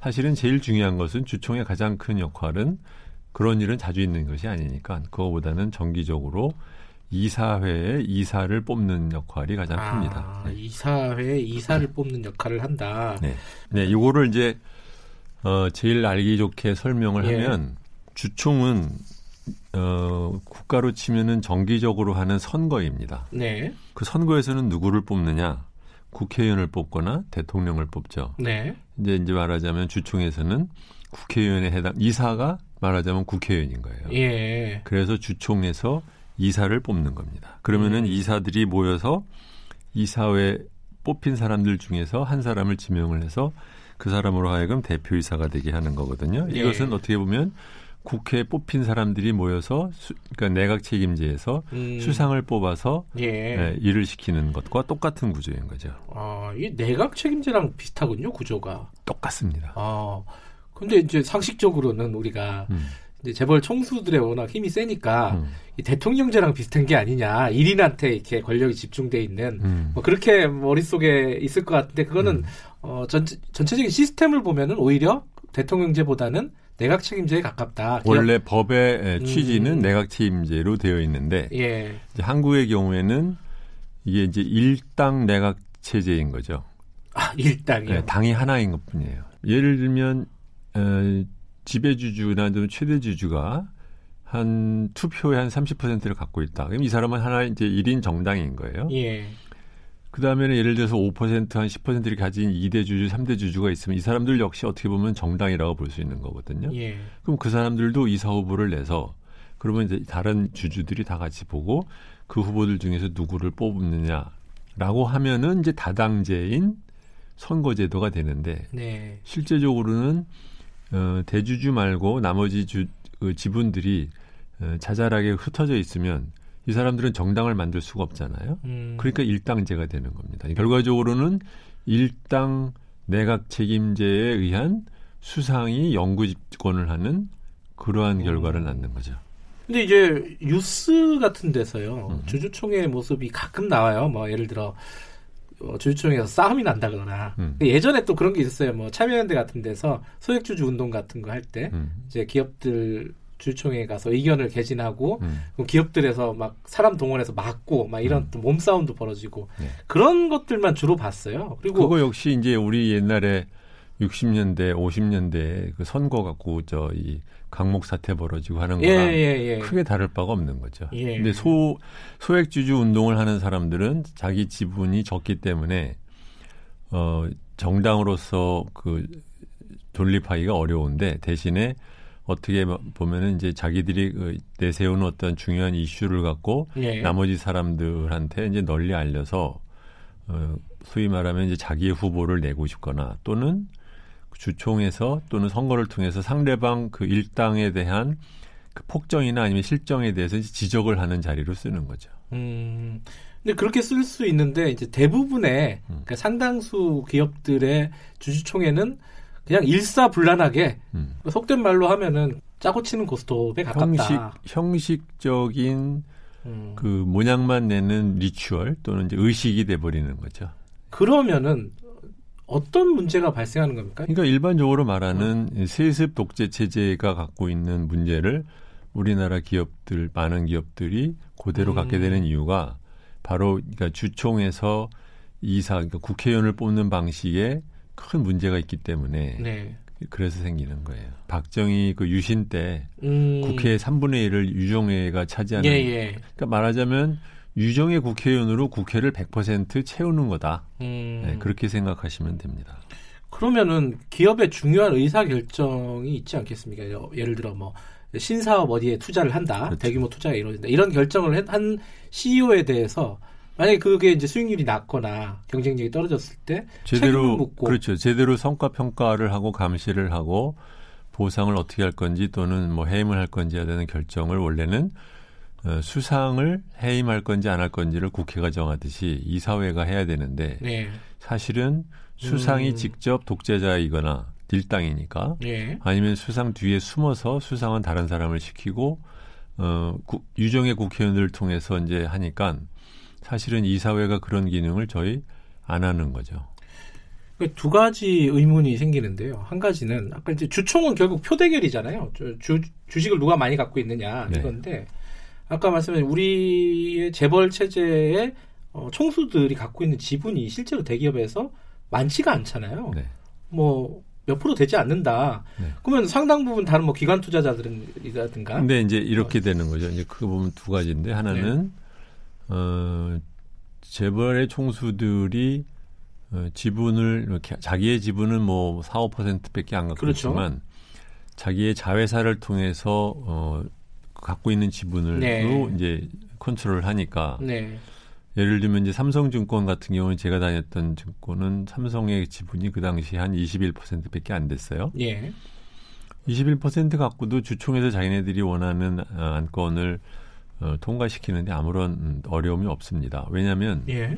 사실은 제일 중요한 것은 주총의 가장 큰 역할은 그런 일은 자주 있는 것이 아니니까 그거보다는 정기적으로 이사회에 이사를 뽑는 역할이 가장 아, 큽니다. 네. 이사회에 이사를 뽑는 역할을 한다. 네. 네, 이거를 이제 어 제일 알기 좋게 설명을 예. 하면 주총은 어 국가로 치면은 정기적으로 하는 선거입니다. 네. 그 선거에서는 누구를 뽑느냐? 국회의원을 뽑거나 대통령을 뽑죠. 네. 이제 이제 말하자면 주총에서는 국회의원에 해당 이사가 말하자면 국회의원인 거예요. 예. 그래서 주총에서 이사를 뽑는 겁니다. 그러면은 음. 이사들이 모여서 이사회 뽑힌 사람들 중에서 한 사람을 지명을 해서 그 사람으로 하여금 대표이사가 되게 하는 거거든요. 예. 이것은 어떻게 보면 국회에 뽑힌 사람들이 모여서 수, 그러니까 내각 책임제에서 음. 수상을 뽑아서 예. 네, 일을 시키는 것과 똑같은 구조인 거죠. 아, 이 내각 책임제랑 비슷하군요, 구조가. 똑같습니다. 아, 근데 이제 상식적으로는 우리가 음. 이제 재벌 총수들의 워낙 힘이 세니까 음. 이 대통령제랑 비슷한 게 아니냐 일인한테 이렇게 권력이 집중돼 있는 음. 뭐 그렇게 머릿속에 있을 것 같은데 그거는 음. 어, 전, 전체적인 시스템을 보면은 오히려 대통령제보다는 내각 책임제에 가깝다. 원래 법의 취지는 음. 내각 책임제로 되어 있는데 예. 한국의 경우에는 이게 이제 일당 내각 체제인 거죠. 아, 일당이요? 네, 당이 하나인 것뿐이에요. 예를 들면 어, 지배주주나 좀 최대주주가 한 투표의 한 30%를 갖고 있다. 그럼 이 사람은 하나 이제 1인 정당인 거예요. 예. 그 다음에는 예를 들어서 5%, 한 10%를 가진 2대 주주, 3대 주주가 있으면 이 사람들 역시 어떻게 보면 정당이라고 볼 수 있는 거거든요. 예. 그럼 그 사람들도 이사 후보를 내서 그러면 이제 다른 주주들이 다 같이 보고 그 후보들 중에서 누구를 뽑느냐라고 하면은 이제 다당제인 선거제도가 되는데 네. 실제적으로는 어, 대주주 말고 나머지 주, 그 지분들이 어, 자잘하게 흩어져 있으면 이 사람들은 정당을 만들 수가 없잖아요. 음. 그러니까 일당제가 되는 겁니다. 결과적으로는 일당 내각 책임제에 의한 수상이 영구 집권을 하는 그러한 음. 결과를 낳는 거죠. 근데 이제 뉴스 같은 데서요 음. 주주총회 모습이 가끔 나와요. 뭐 예를 들어 어, 주주총회에서 싸움이 난다거나 음. 예전에 또 그런 게 있었어요. 뭐 참여연대 같은 데서 소액주주 운동 같은 거 할때 음. 이제 기업들 주총회에 가서 의견을 개진하고 음. 기업들에서 막 사람 동원해서 막고 막 이런 음. 또 몸싸움도 벌어지고 네. 그런 것들만 주로 봤어요. 그리고 그거 역시 이제 우리 옛날에 60년대, 50년대 그 선거 갖고 저 이 강목 사태 벌어지고 하는 예, 거랑 예, 예, 크게 다를 바가 없는 거죠. 예. 근데 소 소액 주주 운동을 하는 사람들은 자기 지분이 적기 때문에 어 정당으로서 그 존립하기가 어려운데 대신에 어떻게 보면은 이제 자기들이 그 내세우는 어떤 중요한 이슈를 갖고 예. 나머지 사람들한테 이제 널리 알려서 어 소위 말하면 이제 자기의 후보를 내고 싶거나 또는 주총에서 또는 선거를 통해서 상대방 그 일당에 대한 그 폭정이나 아니면 실정에 대해서 지적을 하는 자리로 쓰는 거죠. 음. 근데 그렇게 쓸 수 있는데 이제 대부분의 음. 그러니까 상당수 기업들의 주주총회는 그냥 일사불란하게 음. 속된 말로 하면은 짜고 치는 고스톱에 가깝다. 형식 형식적인 음. 그 모양만 내는 리추얼 또는 이제 의식이 돼 버리는 거죠. 그러면은 어떤 문제가 발생하는 겁니까? 그러니까 일반적으로 말하는 음. 세습 독재 체제가 갖고 있는 문제를 우리나라 기업들 많은 기업들이 그대로 음. 갖게 되는 이유가 바로 그러니까 주총에서 이사 그러니까 국회의원을 뽑는 방식에 큰 문제가 있기 때문에 네. 그래서 생기는 거예요. 박정희 그 유신 때 음. 국회 3분의 1을 유종회가 차지하는. 예, 예. 그러니까 말하자면 유정의 국회의원으로 국회를 100% 채우는 거다. 음. 네, 그렇게 생각하시면 됩니다. 그러면은 기업의 중요한 의사 결정이 있지 않겠습니까? 예를 들어 뭐 신사업 어디에 투자를 한다, 그렇죠. 대규모 투자가 이루어진다 이런 결정을 한 CEO에 대해서 만약에 그게 이제 수익률이 낮거나 경쟁력이 떨어졌을 때 제대로 묻고 그렇죠. 제대로 성과 평가를 하고 감시를 하고 보상을 어떻게 할 건지 또는 뭐 해임을 할 건지에 대한 결정을 원래는 어, 수상을 해임할 건지 안 할 건지를 국회가 정하듯이 이사회가 해야 되는데 네. 사실은 수상이 음. 직접 독재자이거나 딜당이니까 네. 아니면 수상 뒤에 숨어서 수상은 다른 사람을 시키고 어 구, 유정의 국회의원들을 통해서 이제 하니까 사실은 이사회가 그런 기능을 저희 안 하는 거죠. 그두 가지 의문이 생기는데요. 한 가지는 아까 이제 주총은 결국 표 대결이잖아요. 주, 주 식을 누가 많이 갖고 있느냐 네. 이건데 아까 말씀하신 우리의 재벌 체제의 어, 총수들이 갖고 있는 지분이 실제로 대기업에서 많지가 않잖아요. 네. 뭐몇 프로 되지 않는다. 네. 그러면 상당 부분 다른 뭐 기관 투자자들이라든가. 근데 이제 이렇게 어. 되는 거죠. 이제 그거 보면 두 가지인데 하나는 네. 어 재벌의 총수들이 어, 지분을 이렇게 자기의 지분은 뭐 4, 5%밖에 안 갖고 그렇죠. 있지만 자기의 자회사를 통해서 어 갖고 있는 지분을로 네. 이제 컨트롤을 하니까 네. 예를 들면 이제 삼성증권 같은 경우는 제가 다녔던 증권은 삼성의 지분이 그 당시 한 21%밖에 안 됐어요. 예. 21% 갖고도 주총에서 자기네들이 원하는 어, 안건을 어, 통과시키는데 아무런 어려움이 없습니다. 왜냐하면 예.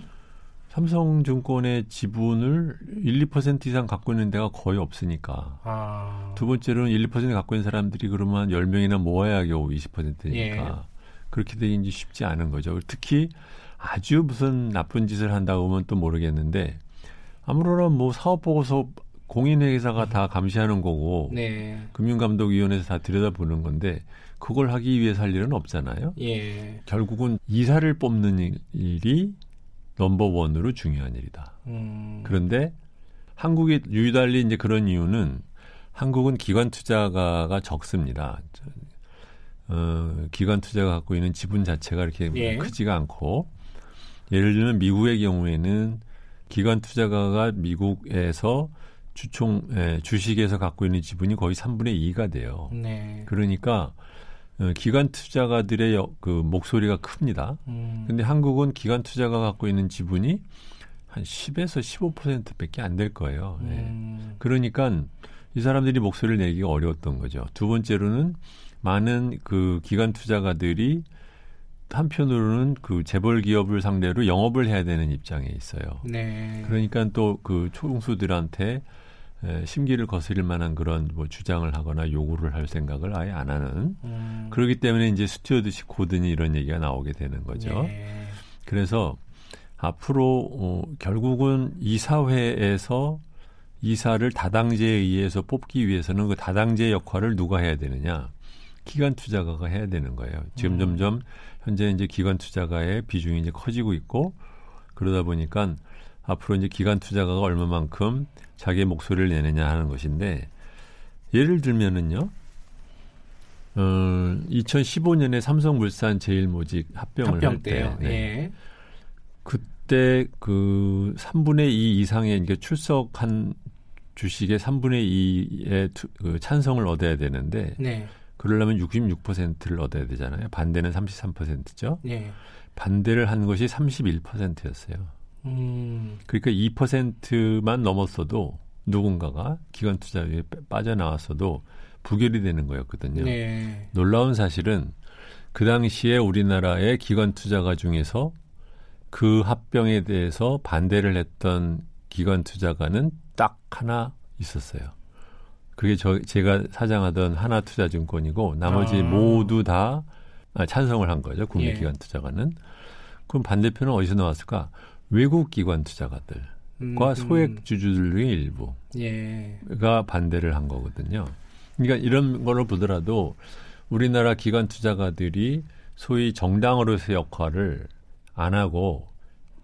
삼성증권의 지분을 1, 2% 이상 갖고 있는 데가 거의 없으니까. 아. 두 번째로는 1, 2% 갖고 있는 사람들이 그러면 10명이나 모아야 겨우 20%니까. 예. 그렇게 되기 쉽지 않은 거죠. 특히 아주 무슨 나쁜 짓을 한다고 하면 또 모르겠는데 아무로나 뭐 사업 보고서 공인회계사가 음. 다 감시하는 거고 네. 금융감독위원회에서 다 들여다보는 건데 그걸 하기 위해서 할 일은 없잖아요. 예. 결국은 이사를 뽑는 일이 넘버원으로 중요한 일이다. 음. 그런데 한국이 유달리 이제 그런 이유는 한국은 기관 투자가가 적습니다. 어, 기관 투자가 갖고 있는 지분 자체가 이렇게 예. 크지가 않고 예를 들면 미국의 경우에는 기관 투자가가 미국에서 주총 에, 주식에서 갖고 있는 지분이 거의 3분의 2가 돼요. 네. 그러니까 어, 기관 투자가들의 그 목소리가 큽니다. 음. 근데 한국은 기관 투자가 갖고 있는 지분이 한 10에서 15%밖에 안 될 거예요. 네. 음. 그러니까 이 사람들이 목소리를 내기가 어려웠던 거죠. 두 번째로는 많은 그 기관 투자가들이 한편으로는 그 재벌 기업을 상대로 영업을 해야 되는 입장에 있어요. 네. 그러니까 또 그 총수들한테 에, 심기를 거스릴 만한 그런 뭐 주장을 하거나 요구를 할 생각을 아예 안 하는 음. 그렇기 때문에 이제 stewardship code니 이런 얘기가 나오게 되는 거죠. 네. 그래서 앞으로 어, 결국은 이사회에서 이사를 다당제에 의해서 뽑기 위해서는 그 다당제 역할을 누가 해야 되느냐? 기관 투자가가 해야 되는 거예요. 지금 음. 점점 현재 이제 기관 투자가의 비중이 이제 커지고 있고 그러다 보니까 앞으로 이제 기관 투자가가 얼마만큼 자기의 목소리를 내느냐 하는 것인데 예를 들면은요. 어, 2015년에 삼성물산 제일모직 합병을 합병 할 때, 네. 예. 그때 그 3분의 2 이상의 이게 출석한 주식의 3분의 2의 투, 그 찬성을 얻어야 되는데 네. 그러려면 66%를 얻어야 되잖아요. 반대는 33%죠. 네. 반대를 한 것이 31%였어요. 음. 그러니까 2%만 넘었어도 누군가가 기관 투자에 빠져나왔어도 부결이 되는 거였거든요. 네. 놀라운 사실은 그 당시에 우리나라의 기관 투자가 중에서 그 합병에 대해서 반대를 했던 기관 투자가는 딱 하나 있었어요. 그게 저 제가 사장하던 하나투자증권이고 나머지 아. 모두 다 아, 찬성을 한 거죠. 국민기관 예. 투자가는. 그럼 반대편은 어디서 나왔을까? 외국 기관 투자가들과 음, 음. 소액 주주들 중의 일부가 예. 반대를 한 거거든요. 그러니까 이런 걸로 보더라도 우리나라 기관 투자가들이 소위 정당으로서의 역할을 안 하고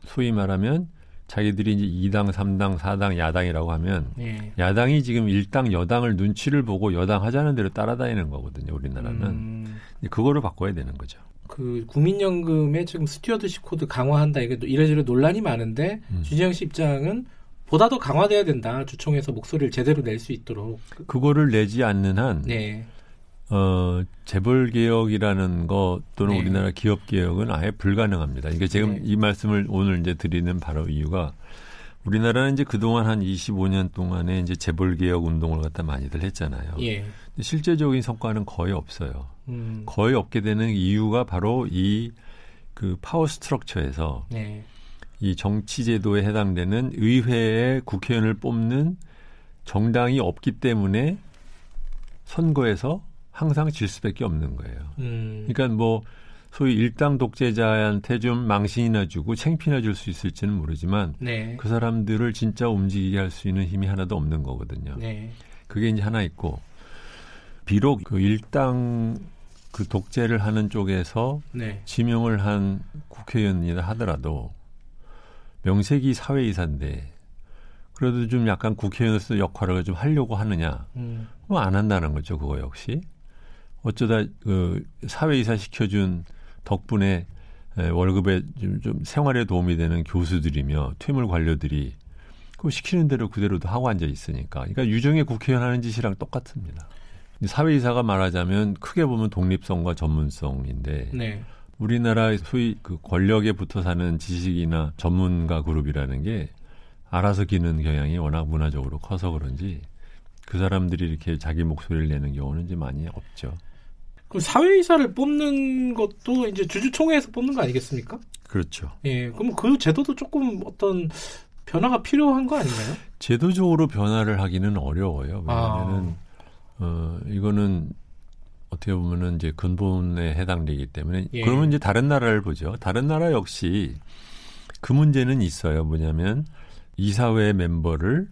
소위 말하면 자기들이 이제 2당, 3당, 4당, 야당이라고 하면 예. 야당이 지금 1당, 여당을 눈치를 보고 여당 하자는 대로 따라다니는 거거든요. 우리나라는. 음. 그거를 바꿔야 되는 거죠. 그 국민연금의 지금 stewardship code 강화한다 이게 이래저래 논란이 많은데 음. 주진형 씨 입장은 보다 더 강화돼야 된다. 주총에서 목소리를 제대로 낼 수 있도록. 그거를 내지 않는 한 네. 어, 재벌 개혁이라는 것 또는 네. 우리나라 기업 개혁은 아예 불가능합니다. 이게 지금 네. 이 말씀을 오늘 이제 드리는 바로 이유가 우리나라는 이제 그동안 한 25년 동안에 이제 재벌 개혁 운동을 갖다 많이들 했잖아요. 예. 실제적인 성과는 거의 없어요. 음. 거의 없게 되는 이유가 바로 이 그 파워 스트럭처에서 네. 이 정치 제도에 해당되는 의회에 국회의원을 뽑는 정당이 없기 때문에 선거에서 항상 질 수밖에 없는 거예요. 음. 그러니까 뭐 소위 일당 독재자한테 좀 망신이나 주고 챙피나 줄 수 있을지는 모르지만 네. 그 사람들을 진짜 움직이게 할 수 있는 힘이 하나도 없는 거거든요. 네. 그게 이제 하나 있고 비록 그 일당 그 독재를 하는 쪽에서 네. 지명을 한 국회의원이라 하더라도 명색이 사회이사인데 그래도 좀 약간 국회의원으로서 역할을 좀 하려고 하느냐? 음. 뭐안 한다는 거죠, 그거 역시. 어쩌다 그 사회이사 시켜준 덕분에 월급에 좀, 좀 생활에 도움이 되는 교수들이며 퇴물 관료들이 그 시키는 대로 그대로도 하고 앉아 있으니까. 그러니까 유정의 국회의원 하는 짓이랑 똑같습니다. 사회이사가 말하자면 크게 보면 독립성과 전문성인데 네. 우리나라 소위 그 권력에 붙어 사는 지식이나 전문가 그룹이라는 게 알아서 기는 경향이 워낙 문화적으로 커서 그런지 그 사람들이 이렇게 자기 목소리를 내는 경우는 이제 많이 없죠. 그 사회이사를 뽑는 것도 이제 주주총회에서 뽑는 거 아니겠습니까? 그렇죠. 예, 그럼 그 제도도 조금 어떤 변화가 필요한 거 아닌가요? 제도적으로 변화를 하기는 어려워요. 왜냐하면은 아. 어 이거는 어떻게 보면은 이제 근본에 해당되기 때문에 예. 그러면 이제 다른 나라를 보죠. 다른 나라 역시 그 문제는 있어요. 뭐냐면 이사회 멤버를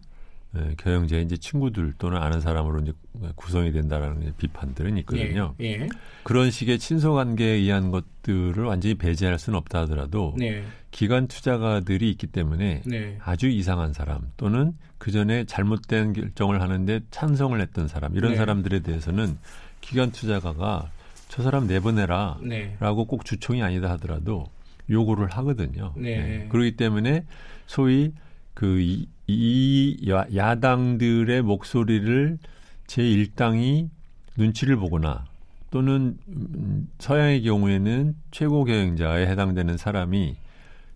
예, 경영자의 이제 친구들 또는 아는 사람으로 이제 구성이 된다라는 비판들은 있거든요. 예, 예. 그런 식의 친소 관계에 의한 것들을 완전히 배제할 수는 없다 하더라도 네. 기관 투자가들이 있기 때문에 네. 아주 이상한 사람 또는 그 전에 잘못된 결정을 하는데 찬성을 했던 사람 이런 네. 사람들에 대해서는 기관 투자가가 저 사람 내보내라라고 네. 꼭 주총이 아니다 하더라도 요구를 하거든요. 네. 네. 그렇기 때문에 소위 그 이, 이 야, 당들의 목소리를 제1당이 눈치를 보거나 또는 서양의 경우에는 최고 경영자에 해당되는 사람이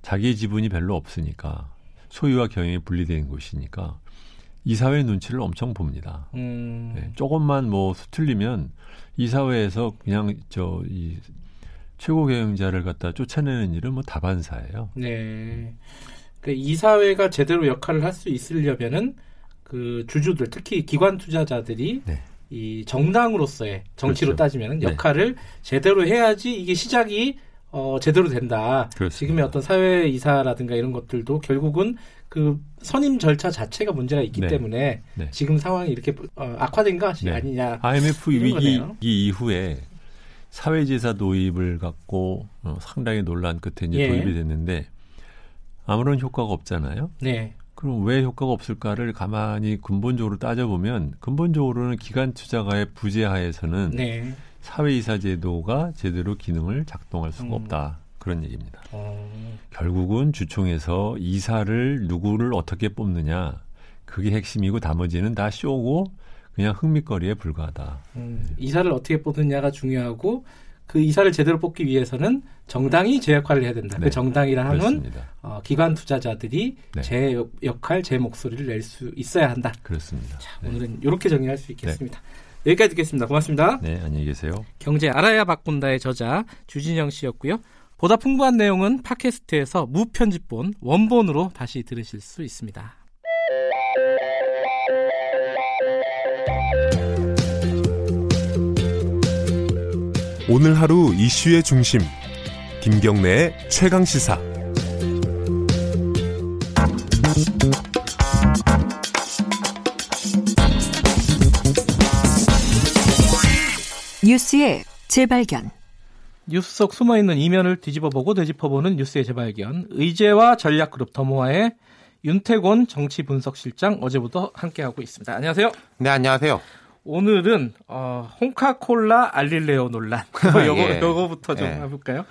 자기 지분이 별로 없으니까 소유와 경영이 분리된 곳이니까 이사회 눈치를 엄청 봅니다. 음. 네, 조금만 뭐 수틀리면 이사회에서 그냥 저 이 최고 경영자를 갖다 쫓아내는 일은 뭐 다반사예요. 네. 그 이사회가 제대로 역할을 할 수 있으려면은 그 주주들 특히 기관 투자자들이 네. 이 정당으로서의 정치로 그렇죠. 따지면 네. 역할을 네. 제대로 해야지 이게 시작이 어, 제대로 된다. 그렇습니다. 지금의 어떤 사회 이사라든가 이런 것들도 결국은 그 선임 절차 자체가 문제가 있기 네. 때문에 네. 지금 상황이 이렇게 어, 악화된 것이 네. 아니냐. IMF 위기 이후에 사회지사 도입을 갖고 어, 상당히 논란 끝에 이제 예. 도입이 됐는데 아무런 효과가 없잖아요. 네. 그럼 왜 효과가 없을까를 가만히 근본적으로 따져보면 근본적으로는 기관 투자가의 부재하에서는 네. 사회이사 제도가 제대로 기능을 작동할 수가 음. 없다. 그런 얘기입니다. 어. 결국은 주총에서 이사를 누구를 어떻게 뽑느냐 그게 핵심이고 나머지는 다 쇼고 그냥 흥미거리에 불과하다. 음, 이사를 어떻게 뽑느냐가 중요하고 그 이사를 제대로 뽑기 위해서는 정당이 제 역할을 해야 된다. 그 네, 그 정당이라 함은 어, 기관 투자자들이 네. 제 역할, 제 목소리를 낼 수 있어야 한다. 그렇습니다. 자, 네. 오늘은 이렇게 정리할 수 있겠습니다. 네. 여기까지 듣겠습니다. 고맙습니다. 네, 안녕히 계세요. 경제 알아야 바꾼다의 저자 주진영 씨였고요. 보다 풍부한 내용은 팟캐스트에서 무편집본 원본으로 다시 들으실 수 있습니다. 오늘 하루 이슈의 중심 김경래의 최강 시사 뉴스의 재발견 뉴스 속 숨어있는 이면을 뒤집어보고 되짚어보는 뉴스의 재발견. 의제와 전략그룹 더모아의 윤태곤 정치분석실장 어제부터 함께하고 있습니다. 안녕하세요. 네, 안녕하세요. 오늘은 어, 홍카콜라 알릴레오 논란. 요거, 예. 요거부터 좀 예. 해볼까요?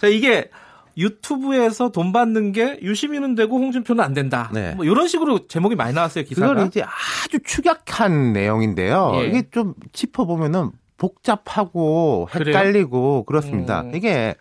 자, 이게 유튜브에서 돈 받는 게 유시민은 되고 홍준표는 안 된다. 네. 뭐 이런 식으로 제목이 많이 나왔어요 기사가. 그건 이제 아주 축약한 내용인데요. 예. 이게 좀 짚어보면은 복잡하고 헷갈리고 그래요? 그렇습니다. 음. 이게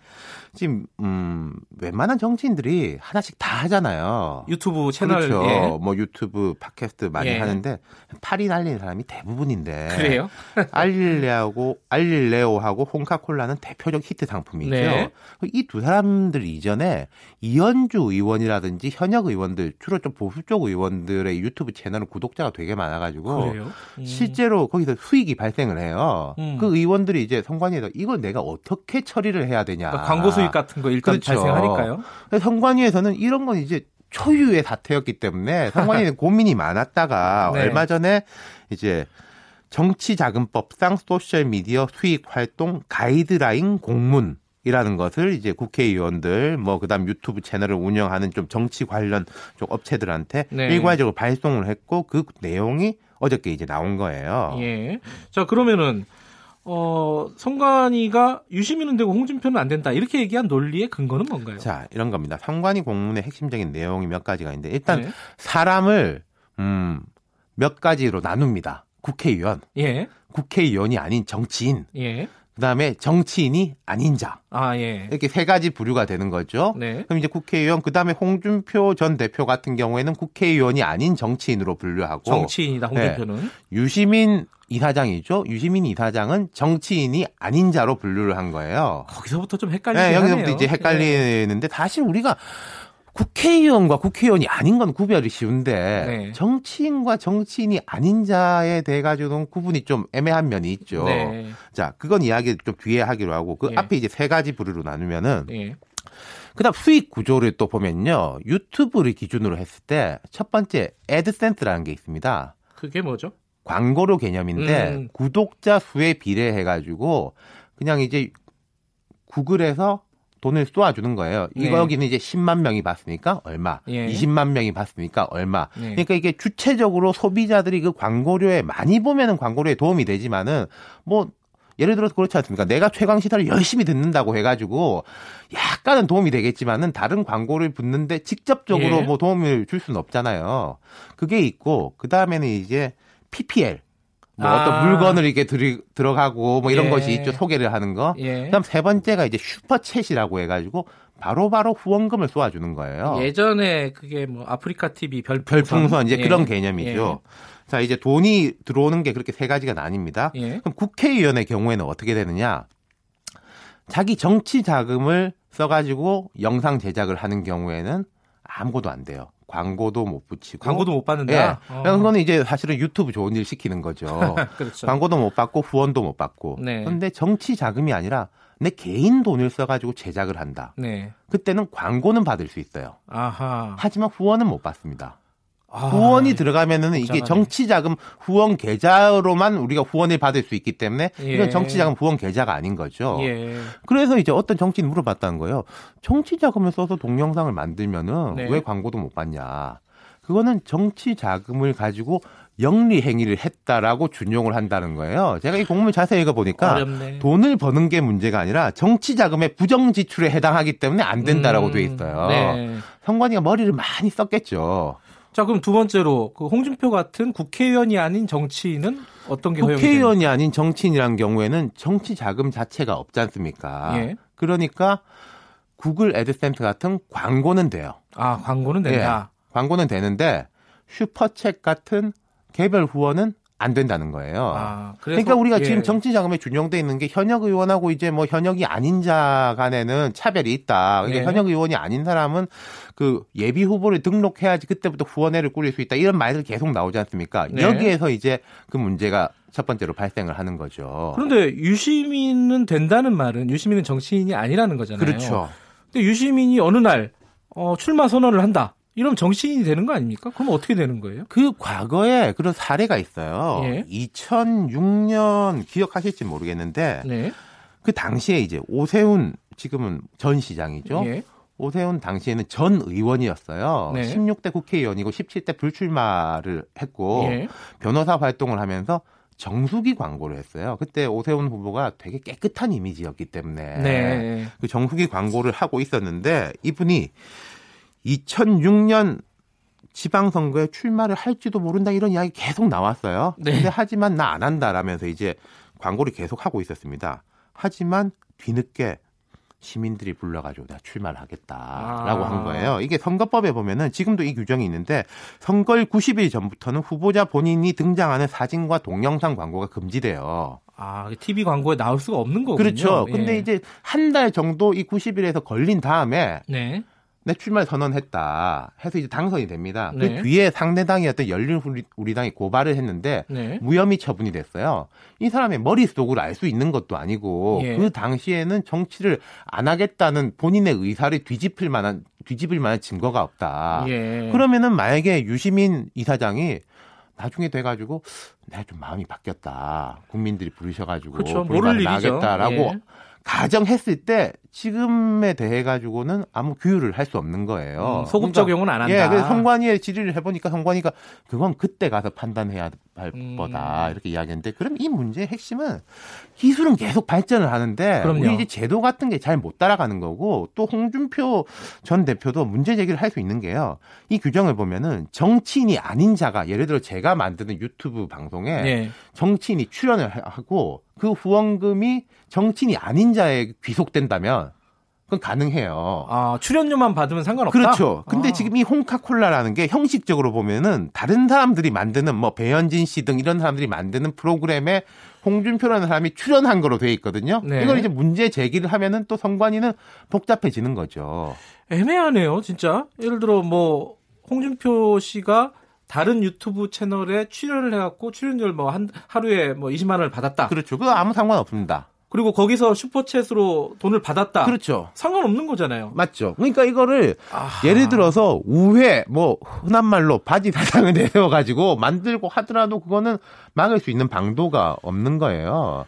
지금 음 웬만한 정치인들이 하나씩 다 하잖아요. 유튜브 채널 그렇죠. 예. 뭐 유튜브 팟캐스트 많이 예. 하는데 팔이 날리는 사람이 대부분인데. 그래요? 알릴레하고 알릴레오하고 홍카콜라는 대표적 히트 상품이죠. 네. 이두 사람들 이전에 이현주 의원이라든지 현역 의원들 주로 좀 보수 쪽 의원들의 유튜브 채널은 구독자가 되게 많아 가지고 음. 실제로 거기서 수익이 발생을 해요. 음. 그 의원들이 이제 선관위에서 이걸 내가 어떻게 처리를 해야 되냐. 그러니까 광고 수익 같은 거 일단 그렇죠. 발생하니까요. 선관위에서는 이런 건 이제 초유의 사태였기 때문에 선관위는 고민이 많았다가 네. 얼마 전에 이제 정치자금법상 소셜미디어 수익 활동 가이드라인 공문 이라는 것을 이제 국회의원들 뭐 그다음 유튜브 채널을 운영하는 좀 정치 관련 쪽 업체들한테 네. 일괄적으로 발송을 했고 그 내용이 어저께 이제 나온 거예요. 예. 자 그러면은 어, 성관이가 유시민은 되고 홍준표는 안 된다. 이렇게 얘기한 논리의 근거는 뭔가요? 자, 이런 겁니다. 성관이 공문의 핵심적인 내용이 몇 가지가 있는데 일단 네. 사람을 음, 몇 가지로 나눕니다. 국회의원. 예. 국회의원이 아닌 정치인. 예. 그다음에 정치인이 아닌 자. 아, 예. 이렇게 세 가지 부류가 되는 거죠. 네. 그럼 이제 국회의원 그다음에 홍준표 전 대표 같은 경우에는 국회의원이 아닌 정치인으로 분류하고 정치인이다 홍준표는 네. 유시민 이사장이죠. 유시민 이사장은 정치인이 아닌 자로 분류를 한 거예요. 거기서부터 좀 헷갈리네요. 네, 여기서부터 이제 헷갈리는데 네. 사실 우리가 국회의원과 국회의원이 아닌 건 구별이 쉬운데 네. 정치인과 정치인이 아닌 자에 대해 가지고는 구분이 좀 애매한 면이 있죠. 네. 자, 그건 이야기 좀 뒤에 하기로 하고 그 네. 앞에 이제 세 가지 부류로 나누면은 네. 그다음 수익 구조를 또 보면요. 유튜브를 기준으로 했을 때 첫 번째 애드센스라는 게 있습니다. 그게 뭐죠? 광고료 개념인데 음. 구독자 수에 비례해 가지고 그냥 이제 구글에서 돈을 쏘아주는 거예요. 이거 네. 여기는 이제 10만 명이 봤으니까 얼마, 예. 20만 명이 봤으니까 얼마. 네. 그러니까 이게 주체적으로 소비자들이 그 광고료에 많이 보면은 광고료에 도움이 되지만은 뭐 예를 들어서 그렇지 않습니까? 내가 최강 시사를 열심히 듣는다고 해가지고 약간은 도움이 되겠지만은 다른 광고를 붙는데 직접적으로 예. 뭐 도움을 줄 수는 없잖아요. 그게 있고 그 다음에는 이제 PPL 뭐 아. 어떤 물건을 이렇게 들이, 들어가고 뭐 이런 예. 것이 있죠 소개를 하는 거. 예. 그다음 세 번째가 이제 슈퍼챗이라고 해가지고 바로바로 바로 후원금을 쏘아주는 거예요. 예전에 그게 뭐 아프리카 TV 별풍선, 별풍선 이제 예. 그런 개념이죠. 예. 자 이제 돈이 들어오는 게 그렇게 세 가지가 나뉩니다. 예. 그럼 국회의원의 경우에는 어떻게 되느냐? 자기 정치 자금을 써가지고 영상 제작을 하는 경우에는 아무것도 안 돼요. 광고도 못 붙이고 광고도 못 받는다. 예. 어. 그거는 이제 사실은 유튜브 좋은 일 시키는 거죠. 그렇죠. 광고도 못 받고 후원도 못 받고. 네. 그런데 정치 자금이 아니라 내 개인 돈을 써가지고 제작을 한다. 네. 그때는 광고는 받을 수 있어요. 아하. 하지만 후원은 못 받습니다. 아, 후원이 들어가면은 이게 정치 자금 후원 계좌로만 우리가 후원을 받을 수 있기 때문에 예. 이건 정치 자금 후원 계좌가 아닌 거죠. 예. 그래서 이제 어떤 정치인 물어봤다는 거예요. 정치 자금을 써서 동영상을 만들면은 네. 왜 광고도 못 받냐? 그거는 정치 자금을 가지고 영리 행위를 했다라고 준용을 한다는 거예요. 제가 이 공문 자세히 읽어보니까 어렵네. 돈을 버는 게 문제가 아니라 정치 자금의 부정 지출에 해당하기 때문에 안 된다라고 음, 돼 있어요. 네. 성관이가 머리를 많이 썼겠죠. 자, 그럼 두 번째로 그 홍준표 같은 국회의원이 아닌 정치인은 어떤 게 국회의원이 아닌 정치인이란 경우에는 정치 자금 자체가 없지 않습니까? 예. 그러니까 구글 애드센스 같은 광고는 돼요. 아, 광고는 된다. 예. 광고는 되는데 슈퍼챗 같은 개별 후원은 안 된다는 거예요. 아, 그러니까 우리가 예. 지금 정치 자금에 준용돼 있는 게 현역 의원하고 이제 뭐 현역이 아닌 자 간에는 차별이 있다. 그러니까 예. 현역 의원이 아닌 사람은 그 예비 후보를 등록해야지 그때부터 후원회를 꾸릴 수 있다. 이런 말들 계속 나오지 않습니까? 네. 여기에서 이제 그 문제가 첫 번째로 발생을 하는 거죠. 그런데 유시민은 된다는 말은 유시민은 정치인이 아니라는 거잖아요. 그렇죠. 근데 유시민이 어느 날 어, 출마 선언을 한다. 이러면 정치인이 되는 거 아닙니까? 그럼 어떻게 되는 거예요? 그 과거에 그런 사례가 있어요. 예. 2006년 기억하실지 모르겠는데 네. 그 당시에 이제 오세훈 지금은 전 시장이죠. 예. 오세훈 당시에는 전 의원이었어요. 네. 16대 국회의원이고 17대 불출마를 했고 예. 변호사 활동을 하면서 정수기 광고를 했어요. 그때 오세훈 후보가 되게 깨끗한 이미지였기 때문에 네. 그 정수기 광고를 하고 있었는데 이분이 2006년 지방선거에 출마를 할지도 모른다 이런 이야기 계속 나왔어요. 네. 근데 하지만 나 안 한다라면서 이제 광고를 계속 하고 있었습니다. 하지만 뒤늦게 시민들이 불러가지고 내가 출마를 하겠다라고 아. 한 거예요. 이게 선거법에 보면은 지금도 이 규정이 있는데 선거일 90일 전부터는 후보자 본인이 등장하는 사진과 동영상 광고가 금지돼요. 아, TV 광고에 나올 수가 없는 거군요. 그렇죠. 근데 예. 이제 한 달 정도 이 90일에서 걸린 다음에 네. 내 출마 선언했다 해서 이제 당선이 됩니다. 그 네. 그 뒤에 상대당이었던 열린우리당이 고발을 했는데 네. 무혐의 처분이 됐어요. 이 사람의 머릿속을 알수 있는 것도 아니고 예. 그 당시에는 정치를 안 하겠다는 본인의 의사를 뒤집힐 만한 뒤집을 만한 증거가 없다. 예. 그러면은 만약에 유시민 이사장이 나중에 돼가지고 내가 좀 마음이 바뀌었다. 국민들이 부르셔가지고 그렇죠. 모를 나겠다라고 예. 가정했을 때 지금에 대해 가지고는 아무 규율을 할 수 없는 거예요. 음, 소급 그러니까, 적용은 안 한다. 예, 그래서 성관위에 질의를 해보니까 성관위가 그건 그때 가서 판단해야 할 음. 거다 이렇게 이야기했는데 그럼 이 문제의 핵심은 기술은 계속 발전을 하는데 그럼요. 우리 이제 제도 같은 게 잘 못 따라가는 거고 또 홍준표 전 대표도 문제 제기를 할 수 있는 게요. 이 규정을 보면은 정치인이 아닌 자가 예를 들어 제가 만드는 유튜브 방송에 네. 정치인이 출연을 하고 그 후원금이 정치인이 아닌 자에 귀속된다면 그건 가능해요. 아, 출연료만 받으면 상관없다? 그렇죠. 근데 아. 지금 이 홍카콜라라는 게 형식적으로 보면은 다른 사람들이 만드는 뭐 배현진 씨 등 이런 사람들이 만드는 프로그램에 홍준표라는 사람이 출연한 거로 돼 있거든요. 네. 이걸 이제 문제 제기를 하면은 또 선관위는 복잡해지는 거죠. 애매하네요, 진짜. 예를 들어 뭐 홍준표 씨가 다른 유튜브 채널에 출연을 해갖고 출연료를 뭐 한 하루에 뭐 20만 원을 받았다. 그렇죠. 그거 아무 상관 없습니다. 그리고 거기서 슈퍼챗으로 돈을 받았다. 그렇죠. 상관없는 거잖아요. 맞죠. 그러니까 이거를 아하. 예를 들어서 우회 뭐 흔한 말로 바지 사상을 내세워 가지고 만들고 하더라도 그거는 막을 수 있는 방도가 없는 거예요.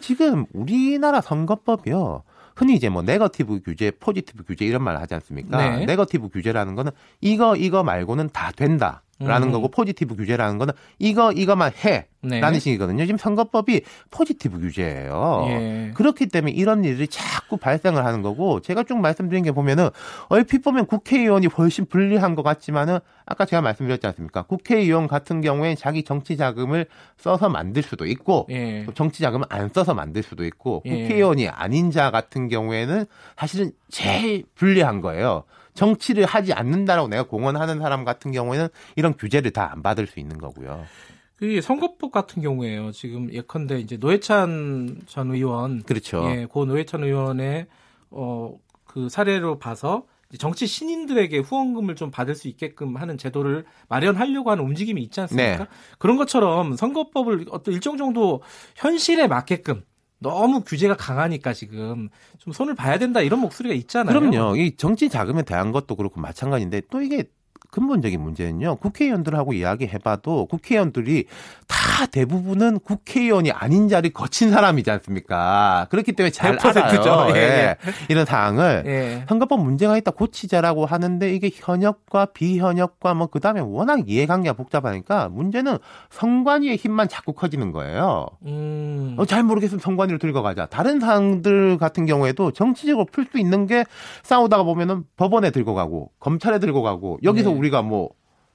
지금 우리나라 선거법이요. 흔히 이제 뭐 네거티브 규제, 포지티브 규제 이런 말 하지 않습니까? 네. 네거티브 규제라는 거는 이거 이거 말고는 다 된다. 라는 음. 거고 포지티브 규제라는 거는 이거 이거만 해. 네. 라는 식이거든요. 지금 선거법이 포지티브 규제예요. 예. 그렇기 때문에 이런 일들이 자꾸 발생을 하는 거고 제가 쭉 말씀드린 게 보면은 얼핏 보면 국회의원이 훨씬 불리한 것 같지만은 아까 제가 말씀드렸지 않습니까? 국회의원 같은 경우에 자기 정치 자금을 써서 만들 수도 있고 예. 정치 자금을 안 써서 만들 수도 있고 예. 국회의원이 아닌 자 같은 경우에는 사실은 제일 불리한 거예요. 정치를 하지 않는다라고 내가 공언하는 사람 같은 경우에는 이런 규제를 다 안 받을 수 있는 거고요. 그 선거법 같은 경우에요. 지금 예컨대 이제 노회찬 전 의원, 그렇죠. 예, 고 노회찬 의원의 어그 사례로 봐서 정치 신인들에게 후원금을 좀 받을 수 있게끔 하는 제도를 마련하려고 하는 움직임이 있지 않습니까? 네. 그런 것처럼 선거법을 어떤 일정 정도 현실에 맞게끔 너무 규제가 강하니까 지금 좀 손을 봐야 된다 이런 목소리가 있잖아요. 그럼요. 이 정치 자금에 대한 것도 그렇고 마찬가지인데 또 이게 근본적인 문제는요. 국회의원들하고 이야기해봐도 국회의원들이 다 대부분은 국회의원이 아닌 자리 거친 사람이지 않습니까? 그렇기 때문에 잘 알아요. 예, 예. 예. 이런 사항을 예. 선거법 문제가 있다 고치자라고 하는데 이게 현역과 비현역과 뭐 그다음에 워낙 이해관계가 복잡하니까 문제는 선관위의 힘만 자꾸 커지는 거예요. 음. 어, 잘 모르겠으면 선관위를 들고 가자. 다른 사항들 같은 경우에도 정치적으로 풀 수 있는 게 싸우다가 보면은 법원에 들고 가고 검찰에 들고 가고 여기서 네. 우리가 뭐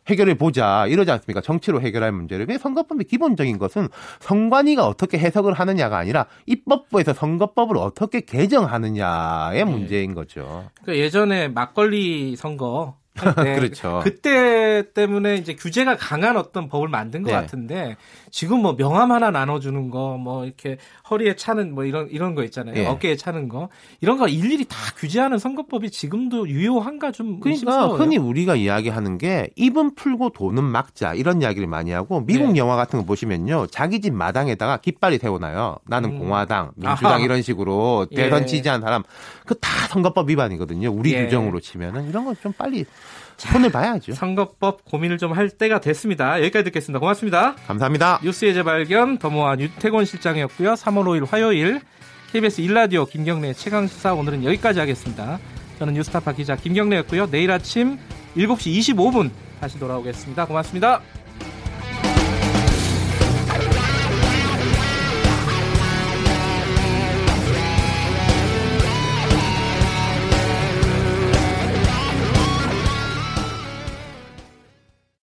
해결해 보자 이러지 않습니까? 정치로 해결할 문제를. 왜 선거법의 기본적인 것은 선관위가 어떻게 해석을 하느냐가 아니라 입법부에서 선거법을 어떻게 개정하느냐의 네. 문제인 거죠. 그 예전에 막걸리 선거 그렇죠. 그때 때문에 이제 규제가 강한 어떤 법을 만든 것 네. 같은데 지금 뭐 명함 하나 나눠주는 거 뭐 이렇게 허리에 차는 뭐 이런 이런 거 있잖아요. 네. 어깨에 차는 거 이런 거 일일이 다 규제하는 선거법이 지금도 유효한가 좀 그러니까 의심스러워요. 흔히 우리가 이야기하는 게 입은 풀고 돈은 막자 이런 이야기를 많이 하고 미국 네. 영화 같은 거 보시면요 자기 집 마당에다가 깃발이 세워놔요. 나는 음. 공화당, 민주당 아하. 이런 식으로 대선 예. 지지한 사람 그 다 선거법 위반이거든요. 우리 예. 규정으로 치면은 이런 거좀 빨리 손을 봐야죠. 선거법 고민을 좀 할 때가 됐습니다. 여기까지 듣겠습니다. 고맙습니다. 감사합니다. 뉴스의 재발견 더모아 유태곤 실장이었고요. 3월 5일 화요일 KBS 일라디오 김경래 최강시사 오늘은 여기까지 하겠습니다. 저는 뉴스타파 기자 김경래였고요. 내일 아침 7시 25분 다시 돌아오겠습니다. 고맙습니다.